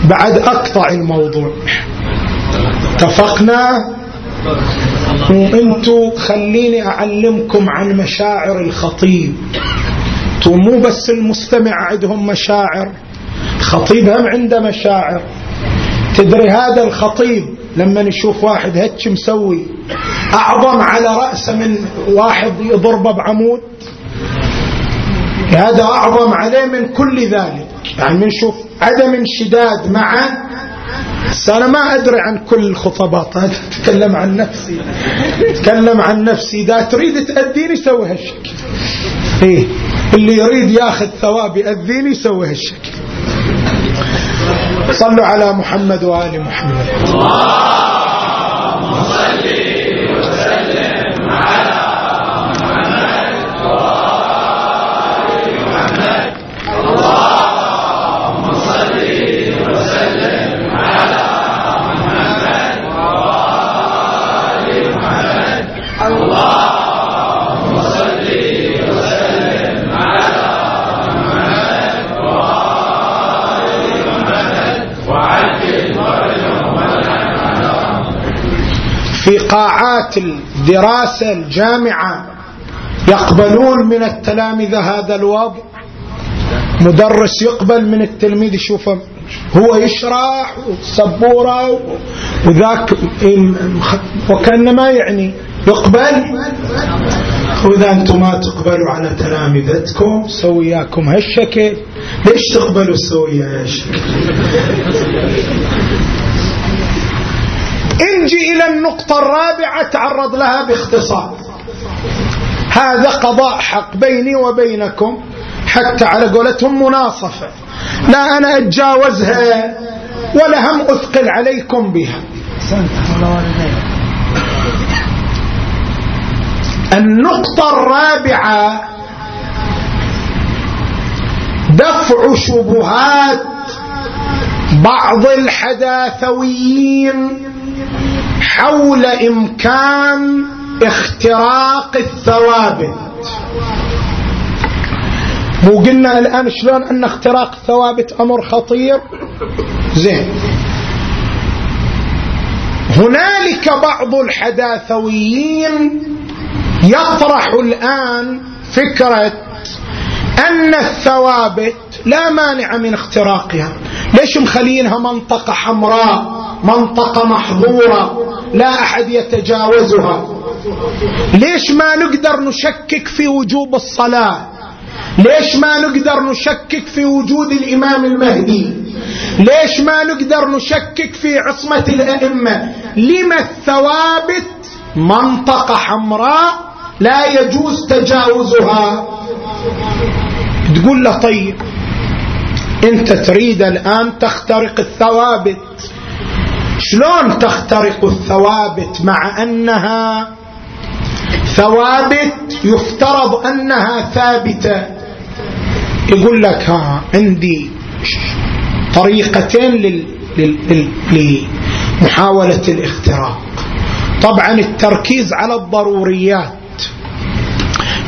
بعد أقطع الموضوع. اتفقنا؟ وانتو خليني أعلمكم عن مشاعر الخطيب. مو بس المستمع عندهم مشاعر. خطيب هم عنده مشاعر. تدري هذا الخطيب لما نشوف واحد هتش مسوي أعظم على رأسه من واحد يضربه بعمود؟ هذا أعظم عليه من كل ذلك. يعني نشوف عدم انشداد معه بس أنا ما أدري عن كل الخطبات هذا أتكلم عن نفسي. أتكلم عن نفسي. إذا تريد تأذيني سوي هالشكل. إيه اللي يريد ياخذ ثواب يأذيني سوي هالشكل. صلوا على محمد وآل محمد. الدراسة الجامعة يقبلون من التلامذة هذا الوضع. مدرس يقبل من التلميذ يشوفه هو يشرح سبورة وذاك وكان ما يعني يقبل. وإذا أنتم ما تقبلوا على تلامذتكم سوياكم هالشكل. ليش تقبلوا سويا هالشكل انجي إلى النقطة الرابعة تعرض لها باختصار. هذا قضاء حق بيني وبينكم حتى على قولتهم مناصفة. لا أنا أتجاوزها ولا هم أثقل عليكم بها. النقطة الرابعة دفع شبهات بعض الحداثويين. حول إمكان اختراق الثوابت. مو قلنا الآن شلون أن اختراق الثوابت أمر خطير؟ زين. هنالك بعض الحداثويين يطرح الآن فكرة أن الثوابت لا مانع من اختراقها. ليش مخلينها منطقة حمراء؟ منطقة محظورة لا أحد يتجاوزها. ليش ما نقدر نشكك في وجوب الصلاة؟ ليش ما نقدر نشكك في وجود الإمام المهدي؟ ليش ما نقدر نشكك في عصمة الأئمة؟ لما الثوابت منطقة حمراء لا يجوز تجاوزها. تقول له طيب أنت تريد الآن تخترق الثوابت شلون تخترق الثوابت مع أنها ثوابت يفترض أنها ثابتة؟ يقول لك ها عندي طريقتين. لمحاولة الاختراق. طبعا التركيز على الضروريات.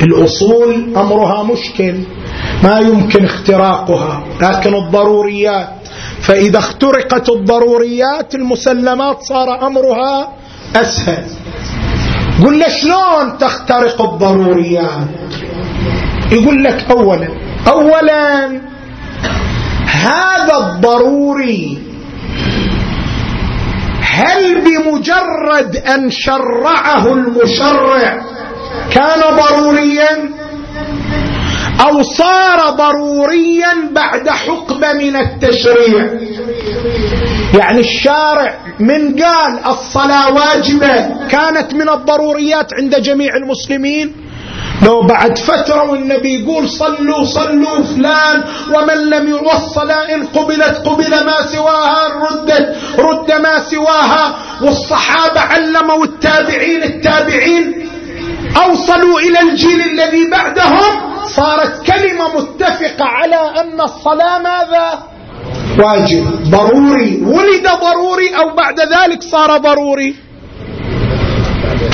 الأصول أمرها مشكل ما يمكن اختراقها لكن الضروريات. فإذا اخترقت الضروريات المسلمات صار أمرها أسهل. قل له شلون تخترق الضروريات؟ يقول لك أولا أولا هذا الضروري هل بمجرد أن شرعه المشرع كان ضروريا؟ أو صار ضروريا بعد حقبة من التشريع. يعني الشارع من قال الصلاة واجبة كانت من الضروريات عند جميع المسلمين. لو بعد فترة والنبي يقول صلوا صلوا فلان ومن لم يوصل إن قبلت قبل ما سواها ردت رد ما سواها. والصحابة علموا التابعين التابعين أوصلوا إلى الجيل الذي بعدهم صارت كلمة متفقة على أن الصلاة ماذا؟ واجب. ضروري. ولد ضروري أو بعد ذلك صار ضروري؟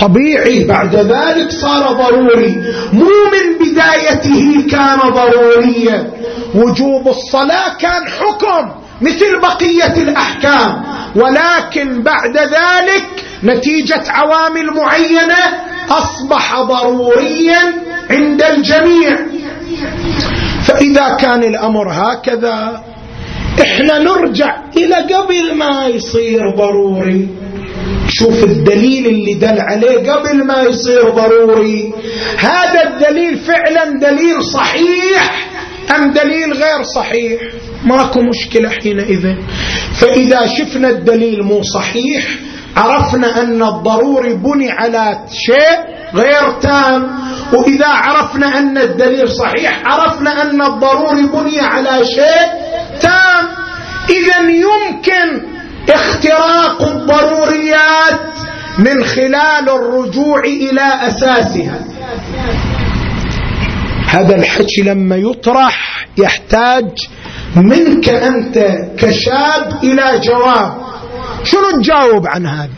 طبيعي. بعد ذلك صار ضروري. مو من بدايته كان ضروريا. وجوب الصلاة كان حكم مثل بقية الأحكام. ولكن بعد ذلك نتيجة عوامل معينة أصبح ضروريا عند الجميع. فإذا كان الأمر هكذا إحنا نرجع إلى قبل ما يصير ضروري. شوف الدليل اللي دل عليه قبل ما يصير ضروري. هذا الدليل فعلا دليل صحيح أم دليل غير صحيح؟ ماكو مشكلة حينئذ. فإذا شفنا الدليل مو صحيح عرفنا أن الضروري بني على شيء غير تام وإذا عرفنا أن الدليل صحيح عرفنا أن الضروري بني على شيء تام. إذا يمكن اختراق الضروريات من خلال الرجوع إلى أساسها. هذا الحكي لما يطرح يحتاج منك أنت كشاب إلى جواب. شنو تجاوب عن هذا؟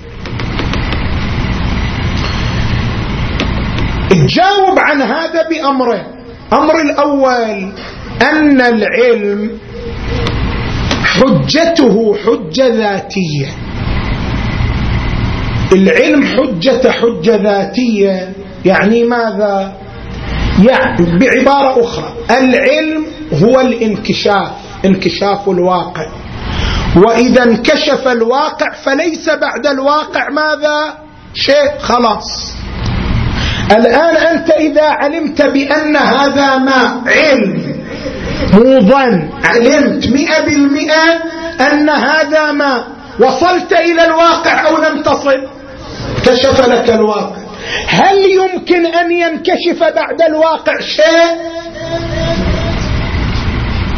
تجاوب عن هذا بأمرين. أمر الأول أن العلم حجته حجة ذاتية. العلم حجة حجة ذاتية يعني ماذا؟ يعني بعبارة أخرى. العلم هو الانكشاف انكشاف الواقع. وإذا انكشف الواقع فليس بعد الواقع ماذا؟ شيء خلاص. الآن أنت إذا علمت بأن هذا ما علم مو ظن علمت مئة بالمئة أن هذا ما وصلت إلى الواقع أو لم تصل. كشف لك الواقع. هل يمكن أن ينكشف بعد الواقع؟ شيء.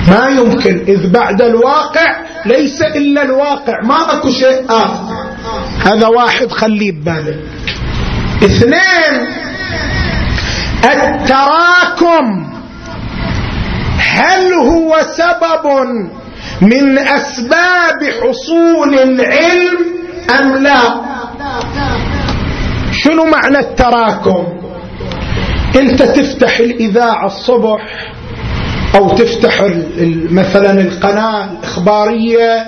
ما يمكن إذ بعد الواقع ليس إلا الواقع. ما أكو شيء آخر. هذا واحد خليه ببالك اثنين التراكم. هل هو سبب من أسباب حصول العلم أم لا؟ شنو معنى التراكم؟ أنت تفتح الإذاعة الصبح أو تفتح مثلا القناة الإخبارية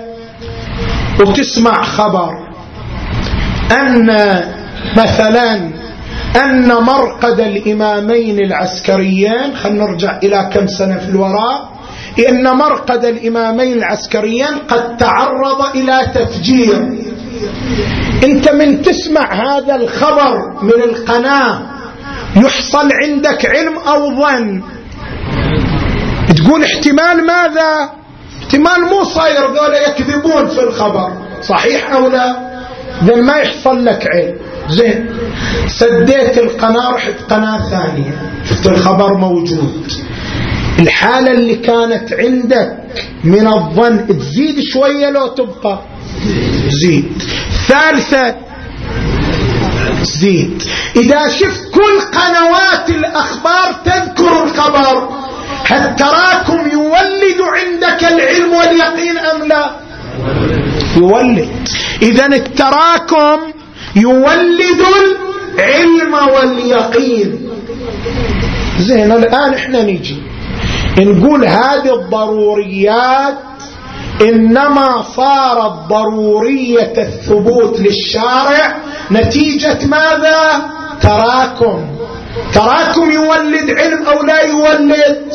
وتسمع خبر. أن مثلا أن مرقد الإمامين العسكريين خلينا نرجع إلى كم سنة في الوراء إن مرقد الإمامين العسكريين قد تعرض إلى تفجير. أنت من تسمع هذا الخبر من القناة يحصل عندك علم أو ظن. تقول احتمال ماذا؟ احتمال مو صاير ذولا يكذبون في الخبر. صحيح أو لا؟ ذا ما يحصل لك علم زين. سديت القناة رحت قناة ثانية. شفت الخبر موجود. الحالة اللي كانت عندك من الظن تزيد شوية لو تبقى. زيد. ثالثة زيد. إذا شفت كل قنوات الأخبار تذكر الخبر. التراكم يولد عندك العلم واليقين أم لا؟ يولد. إذا التراكم يولد العلم واليقين. زين الآن إحنا نجي نقول هذه الضروريات إنما صارت ضرورية الثبوت للشارع نتيجة ماذا؟ تراكم. تراكم يولد علم أو لا يولد؟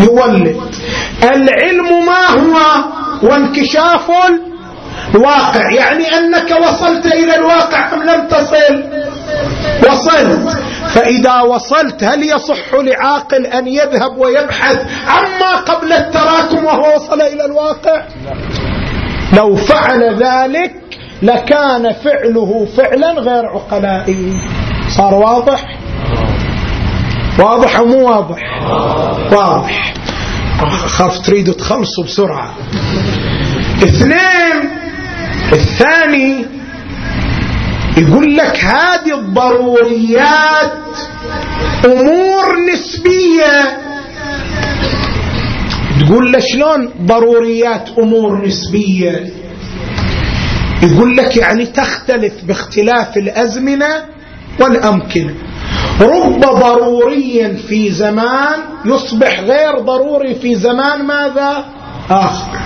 يولد. العلم ما هو؟ وانكشاف الواقع. يعني أنك وصلت إلى الواقع أم لم تصل؟ وصلت. فإذا وصلت هل يصح لعاقل أن يذهب ويبحث عما قبل التراكم وهو وصل إلى الواقع؟ لو فعل ذلك لكان فعله فعلا غير عقلائي. صار واضح؟ واضح ومو واضح؟ واضح. خاف تريدوا تخلصوا بسرعة. اثنين الثاني يقول لك هذه الضروريات أمور نسبية. تقول له شلون ضروريات أمور نسبية؟ يقول لك يعني تختلف باختلاف الأزمنة والأمكنة. رب ضروري في زمان يصبح غير ضروري في زمان ماذا؟ آخر.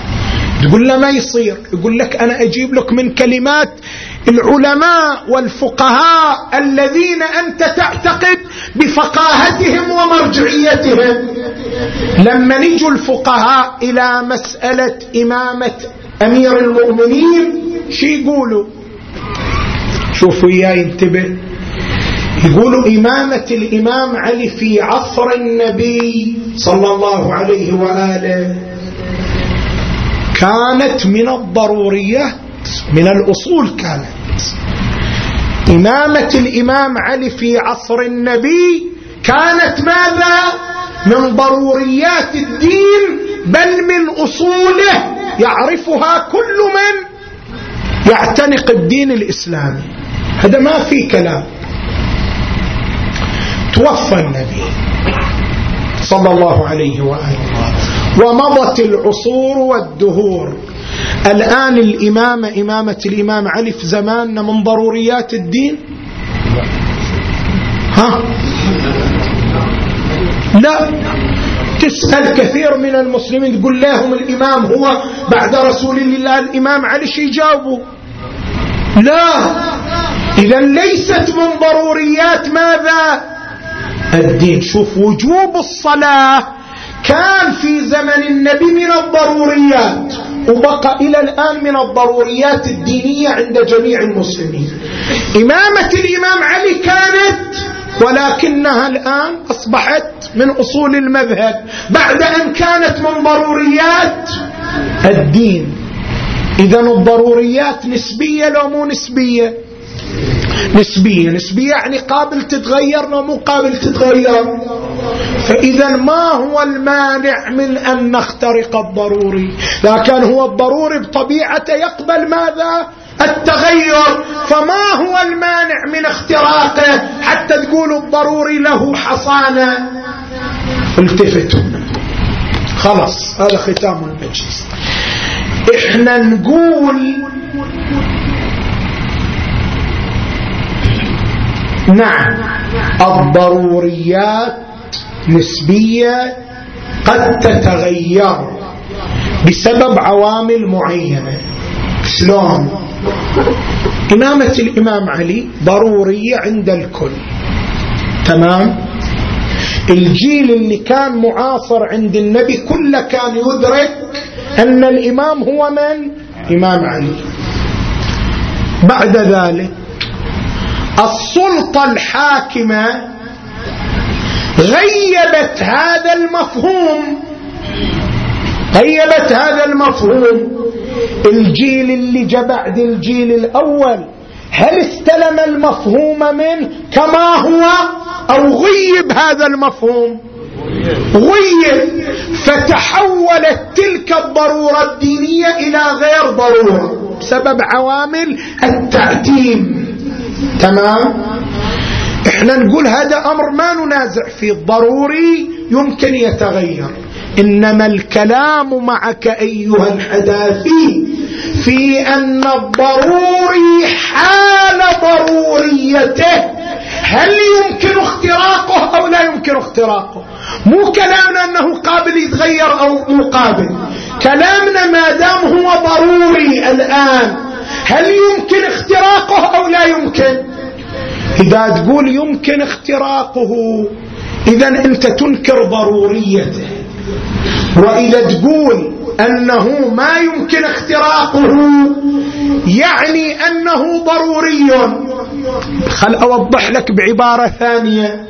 تقول له ما يصير يقول لك أنا أجيب لك من كلمات العلماء والفقهاء الذين أنت تعتقد بفقاهتهم ومرجعيتهم. لما نجوا الفقهاء إلى مسألة إمامة أمير المؤمنين شو يقولوا؟ شوفوا يا انتبه. يقولوا إمامة الإمام علي في عصر النبي صلى الله عليه وآله. كانت من الضروريات من الأصول كانت. إمامة الإمام علي في عصر النبي كانت ماذا؟ من ضروريات الدين بل من أصوله. يعرفها كل من؟ يعتنق الدين الإسلامي. هذا ما في كلام. توفى النبي صلى الله عليه وآله. ومضت العصور والدهور. الآن الإمامة إمامة الإمام علي في زماننا من ضروريات الدين؟ ها؟ لا. تسأل كثير من المسلمين. تقول لهم الإمام هو بعد رسول الله. الإمام علي شي يجاوبوا لا. إذا ليست من ضروريات ماذا؟ الدين. شوف وجوب الصلاة. كان في زمن النبي من الضروريات وبقى إلى الآن من الضروريات الدينية عند جميع المسلمين. إمامة الإمام علي كانت ولكنها الآن أصبحت من أصول المذهب. بعد أن كانت من ضروريات الدين. إذا الضروريات نسبية لو مو نسبية. نسبية نسبية يعني قابل تتغير لو مو قابل تتغير. فإذا ما هو المانع من أن نخترق الضروري؟ لا كان هو الضروري بطبيعته يقبل ماذا؟ التغير. فما هو المانع من اختراقه؟ حتى تقول الضروري له حصانة. التفتوا. خلاص هذا ختام المجلس. إحنا نقول نعم. الضروريات نسبية قد تتغير بسبب عوامل معينة. شلون؟ إمامة الإمام علي ضرورية عند الكل. تمام؟ الجيل اللي كان معاصر عند النبي كله كان يدرك أن الإمام هو من؟ إمام علي. بعد ذلك السلطة الحاكمة غيبت هذا المفهوم. غيبت هذا المفهوم. الجيل اللي جاء بعد الجيل الأول هل استلم المفهوم منه كما هو أو غيب هذا المفهوم؟ غيب. فتحولت تلك الضرورة الدينية إلى غير ضرورة بسبب عوامل التعتيم تمام؟ إحنا نقول هذا أمر ما ننازع فيه ضروري يمكن يتغير. إنما الكلام معك أيها الحداثي في أن الضروري حال ضروريته. هل يمكن اختراقه أو لا يمكن اختراقه؟ مو كلامنا أنه قابل يتغير أو مو قابل. كلامنا ما دام هو ضروري الآن هل يمكن اختراقه أو لا يمكن؟ إذا تقول يمكن اختراقه اذا أنت تنكر ضروريته. وإذا تقول أنه ما يمكن اختراقه يعني أنه ضروري. خل أوضح لك بعبارة ثانية.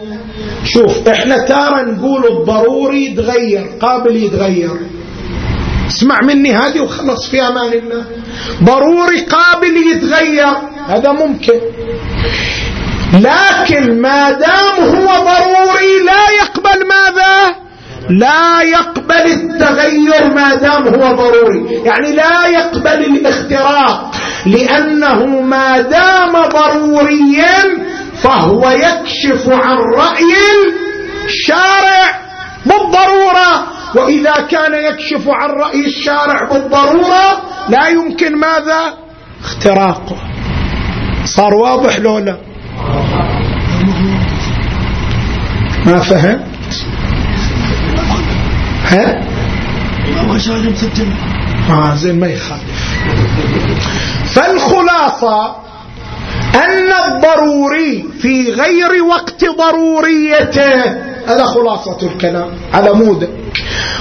شوف إحنا تارة نقول الضروري يتغير قابل يتغير. اسمع مني هذه وخلص في أمان الله. ضروري قابل يتغير. هذا ممكن. لكن ما دام هو ضروري لا يقبل ماذا؟ لا يقبل التغير ما دام هو ضروري. يعني لا يقبل الاختراق. لأنه ما دام ضروريا فهو يكشف عن رأي الشارع بالضرورة. وإذا كان يكشف عن رأي الشارع بالضرورة لا يمكن ماذا؟ اختراقه صار واضح لو لا؟ ما فهمت؟ ها؟ آه زين ما يخالف. فالخلاصة أن الضروري في غير وقت ضروريته هذا خلاصة الكلام على مودك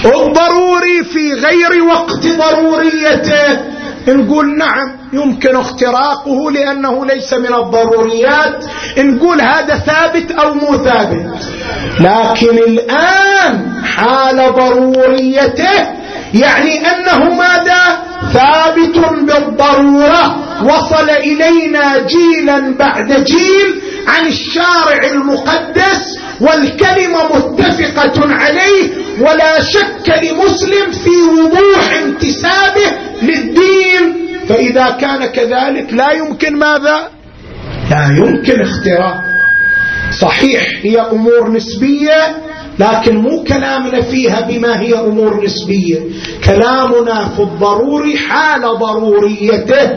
الضروري في غير وقت ضروريته نقول نعم يمكن اختراقه لأنه ليس من الضروريات نقول هذا ثابت أو مو ثابت. لكن الآن حال ضروريته يعني أنه ماذا؟ ثابت بالضرورة. وصل إلينا جيلا بعد جيل عن الشارع المقدس والكلمة متفقة عليه ولا شك لمسلم في وضوح انتسابه للدين. فإذا كان كذلك لا يمكن ماذا؟ لا يمكن اختراق صحيح هي أمور نسبية لكن مو كلامنا فيها بما هي أمور نسبية. كلامنا في الضروري حال ضروريته.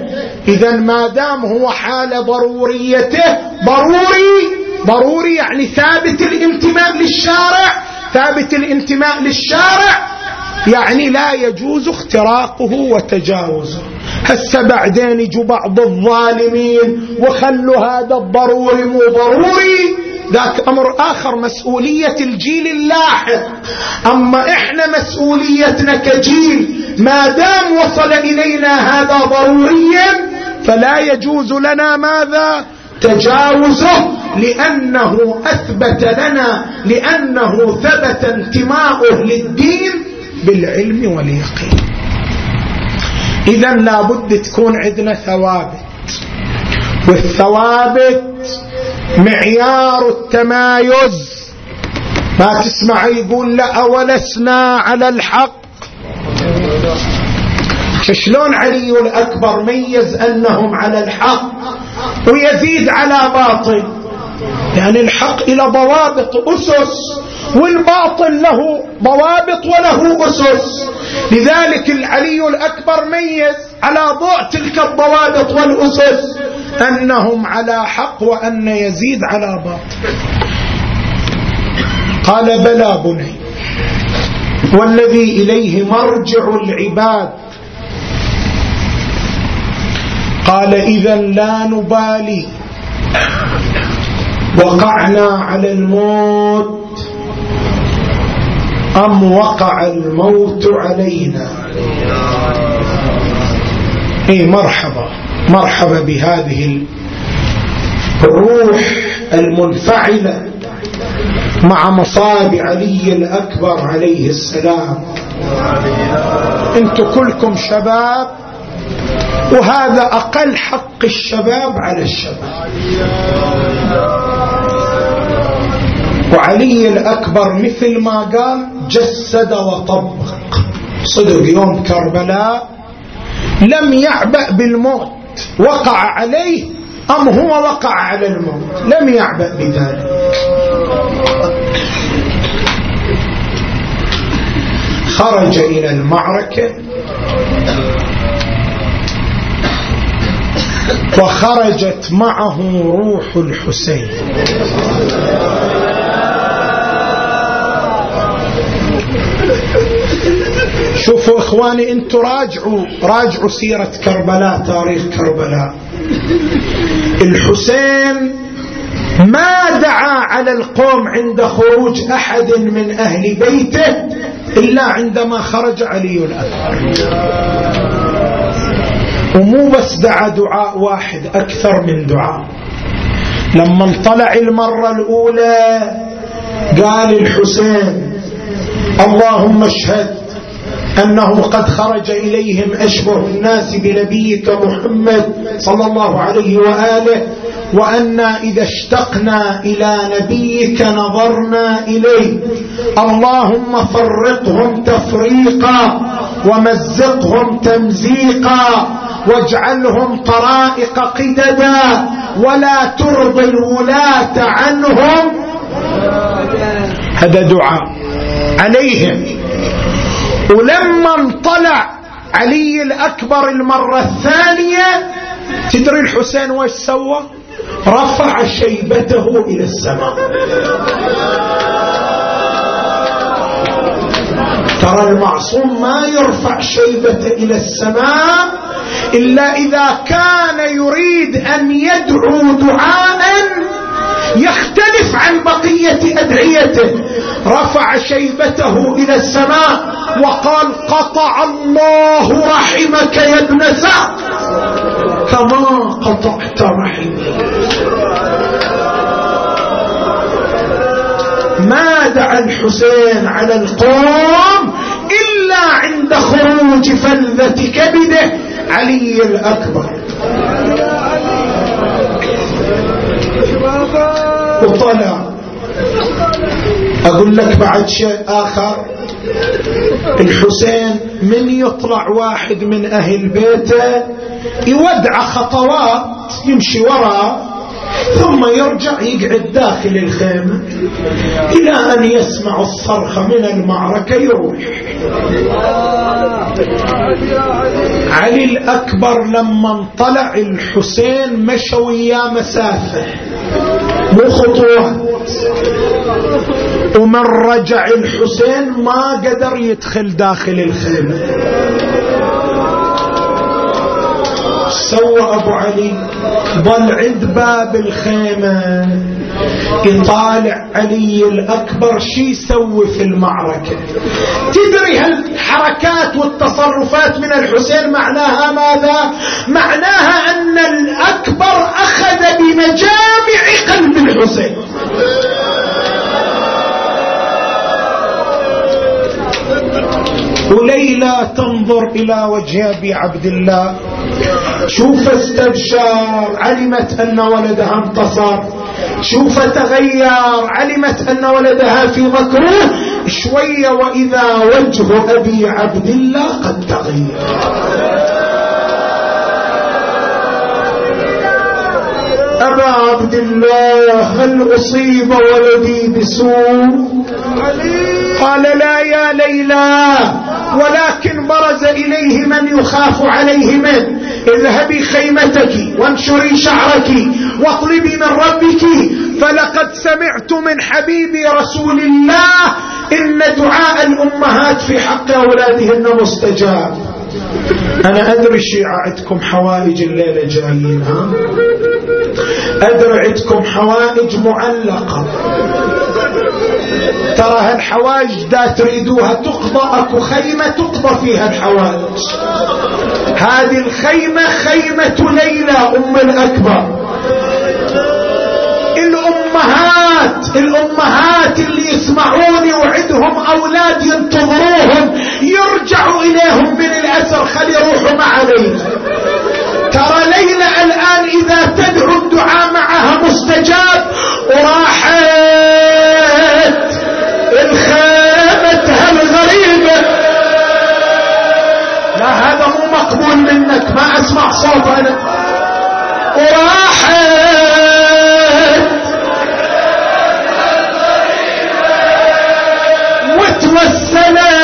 إذا ما دام هو حال ضروريته ضروري. ضروري يعني ثابت الانتماء للشارع. ثابت الانتماء للشارع. يعني لا يجوز اختراقه وتجاوزه. هسه بعدين يجوا بعض الظالمين وخلوا هذا الضروري مو ضروري. ذاك أمر آخر مسؤولية الجيل اللاحق. أما إحنا مسؤوليتنا كجيل ما دام وصل إلينا هذا ضروريا فلا يجوز لنا ماذا؟ تجاوزه لأنه أثبت لنا لأنه ثبت انتماؤه للدين بالعلم واليقين. إذا لابد تكون عندنا ثوابت. والثوابت معيار التمايز. ما تسمع يقول لا ولسنا على الحق. شلون علي الأكبر ميز أنهم على الحق ويزيد على باطل؟ يعني الحق إلى ضوابط أسس والباطل له ضوابط وله أسس. لذلك العلي الأكبر ميز على ضوء تلك الضوابط والأسس أنهم على حق وأن يزيد على باطل. قال بلى بني. والذي إليه مرجع العباد. قال إذا لا نبالي. وقعنا على الموت. أم وقع الموت علينا؟ اي مرحبا. مرحبا بهذه الروح المنفعلة مع مصاب علي الأكبر عليه السلام. أنتم كلكم شباب وهذا أقل حق الشباب على الشباب. وعلي الأكبر مثل ما قال جسد وطبق صدق يوم كربلاء لم يعبأ بالموت. وقع عليه أم هو وقع على الموت؟ لم يعبأ بذلك. خرج إلى المعركة. وخرجت معه روح الحسين. شوفوا إخواني أنتم راجعوا راجعوا سيرة كربلاء تاريخ كربلاء. الحسين ما دعا على القوم عند خروج أحد من أهل بيته إلا عندما خرج علي الاكبر ومو بس دعا دعاء واحد أكثر من دعاء. لما انطلع المرة الأولى قال الحسين اللهم اشهد أنه قد خرج إليهم أشبه الناس بنبيك محمد صلى الله عليه وآله وأنا إذا اشتقنا إلى نبيك نظرنا إليه. اللهم فرقهم تفريقا ومزقهم تمزيقا واجعلهم طرائق قددا ولا ترضي الولاة عنهم. هذا دعاء. عليهم. ولما انطلع علي الأكبر المرة الثانية تدري الحسين وش سوى؟ رفع شيبته إلى السماء. ترى المعصوم ما يرفع شيبته إلى السماء إلا إذا كان يريد أن يدعو دعاء يختلف عن بقية أدعيته. رفع شيبته إلى السماء وقال قطع الله رحمك يا ابن سعد. كما قطعت رحمي ما دعا الحسين على القوم إلا عند خروج فلذة كبده علي الأكبر. وطلع. أقول لك بعد شيء آخر. الحسين من يطلع واحد من أهل بيته يودع خطوات يمشي وراء. ثم يرجع يقعد داخل الخيمة إلى أن يسمع الصرخة من المعركة يروح. علي الأكبر لما انطلع الحسين مشى وياه مسافة. خطوات ومن رجع الحسين ما قدر يدخل داخل الخيمة. سوى أبو علي ظل عند باب الخيمة. يطالع علي الأكبر شي يسوي في المعركة؟ تدري هالحركات والتصرفات من الحسين معناها ماذا؟ معناها أن الأكبر أخذ بمجامع قلب الحسين. وليلى تنظر إلى وجه أبي عبد الله. شوف استبشار علمت أن ولدها انتصر. شوف تغير علمت أن ولدها في مكروه شوية وإذا وجه أبي عبد الله قد تغير. أبا عبد الله هل أصيب ولدي بسوء؟ قال لا يا ليلى. ولكن برز إليه من يخاف عليه منه اذهبي خيمتك وانشري شعرك واطلبي من ربك. فلقد سمعت من حبيبي رسول الله إن دعاء الأمهات في حق أولادهن مستجاب. أنا أدري الشيعة عندكم حوائج الليلة جايين ها؟ أدري عندكم حوائج معلقة. ترى هالحوائج دا تريدوها تقضى أكو خيمة تقضى فيها الحوائج هذه الخيمة خيمة ليلى أم الأكبر. الأمهات الأمهات اللي يسمعوني وعندهم أولاد ينتظروهم يرجعوا إليهم من الاسر خلي يروحوا مع ليلى ترى ليلى الآن إذا تدعو الدعاء معها مستجاب وراحت. خامتها الغريبة. لا هذا مو مقبول منك ما أسمع صوت أنا. وراحت. وتوسلت.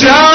job.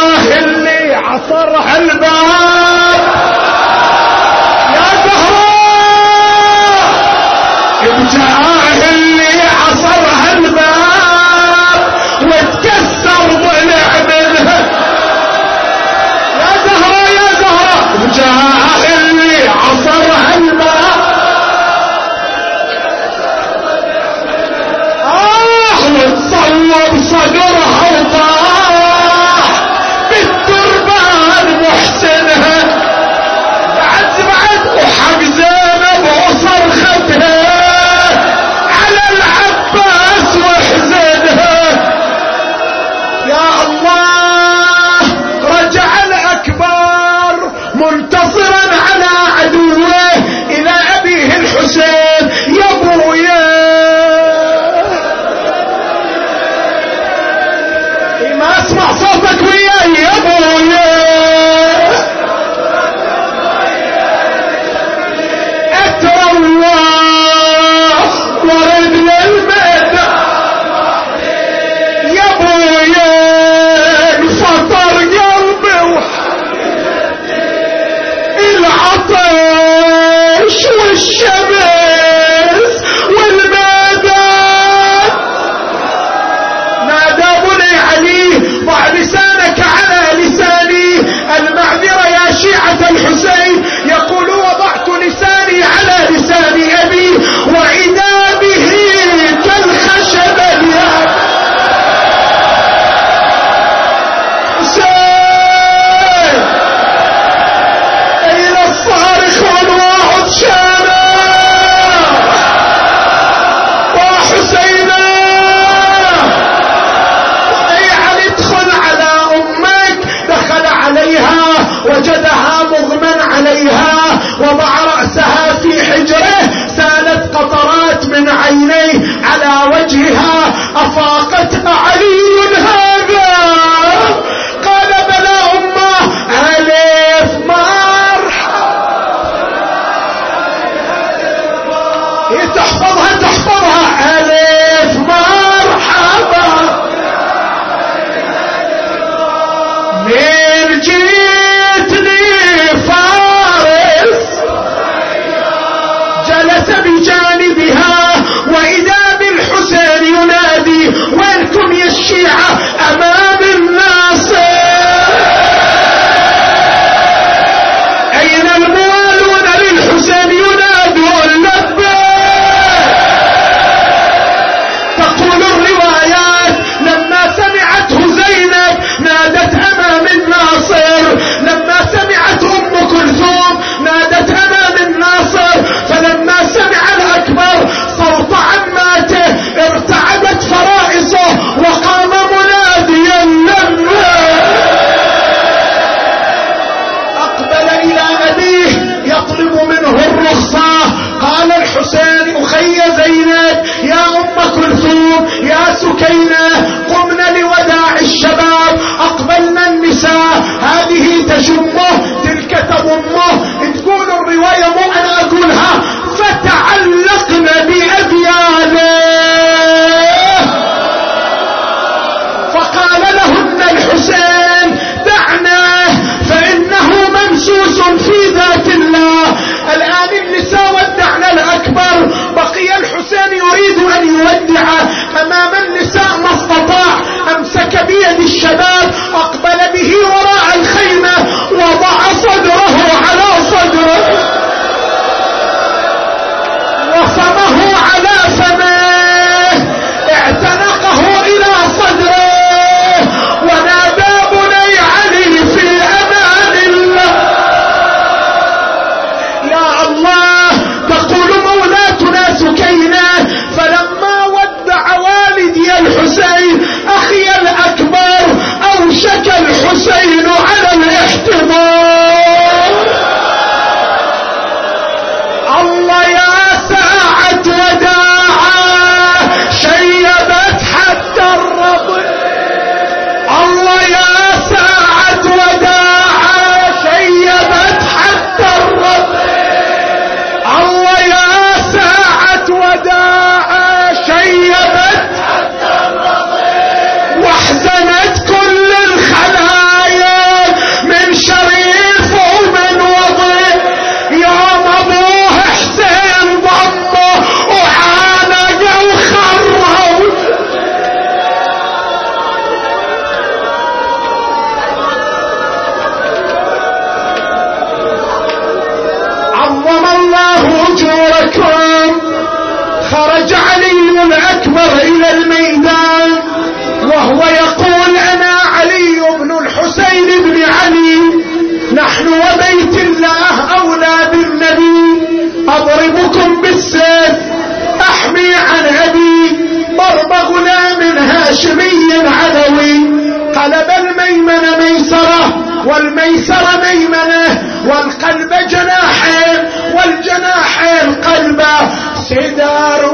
ينظر إلى الميدان وهو يقول أنا علي بن الحسين بن علي نحن وبيت الله أولى بالنبي أضربكم بالسيف أحمي عن أبي ضرب غلام هاشمي عدوي قلب الميمن ميسرة والميسر ميمنة والقلب جناحين والجناحين قلبه سدار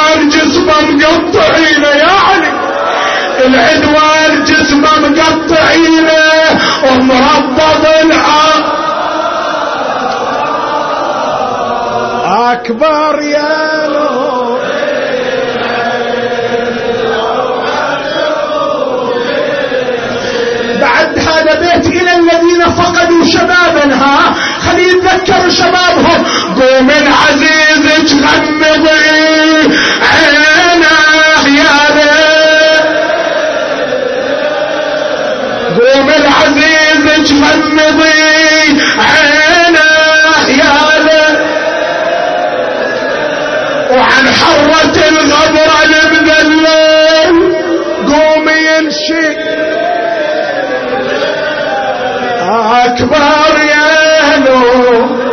العدوان جسمه مقطعينه يا علي العدوان جسمه مقطعينه ومربض العار أكبر يا بعد هذا بيت إلى الذين فقدوا شبابا ها خلي يتذكروا شبابهم. قوم العزيز تغمضي. عينه يا ليل قوم العزيز تغمضي. عينه يا ليل وعن حرة الغبرة المذلل قوم ينشي أكبر يا نور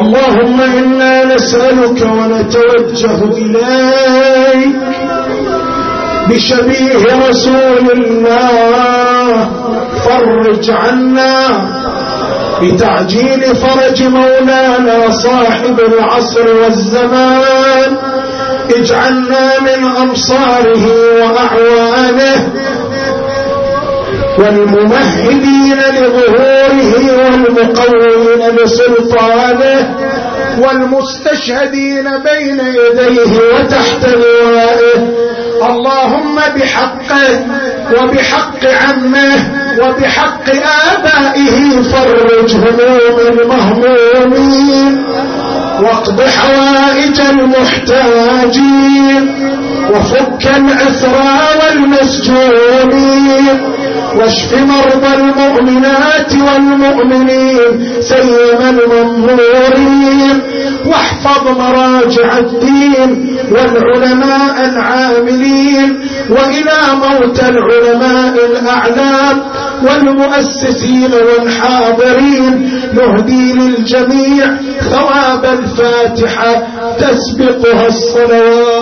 اللهم إنا نسألك ونتوجه إليك بشبيه رسول الله. فرج عنا بتعجيل فرج مولانا صاحب العصر والزمان. اجعلنا من أنصاره وأعوانه والممهدين لظهوره والمقومين لسلطانه والمستشهدين بين يديه وتحت لوائه. اللهم بحقه وبحق عمه وبحق آبائه فرج هموم المهمومين. واقض حوائج المحتاجين وفك الأسرى والمسجونين واشف مرضى المؤمنات والمؤمنين سيما المنظورين واحفظ مراجع الدين والعلماء العاملين وإلى موت العلماء الأعلام والمؤسسين والحاضرين نهدي للجميع ثواب الفاتحة تسبقها الصلوات.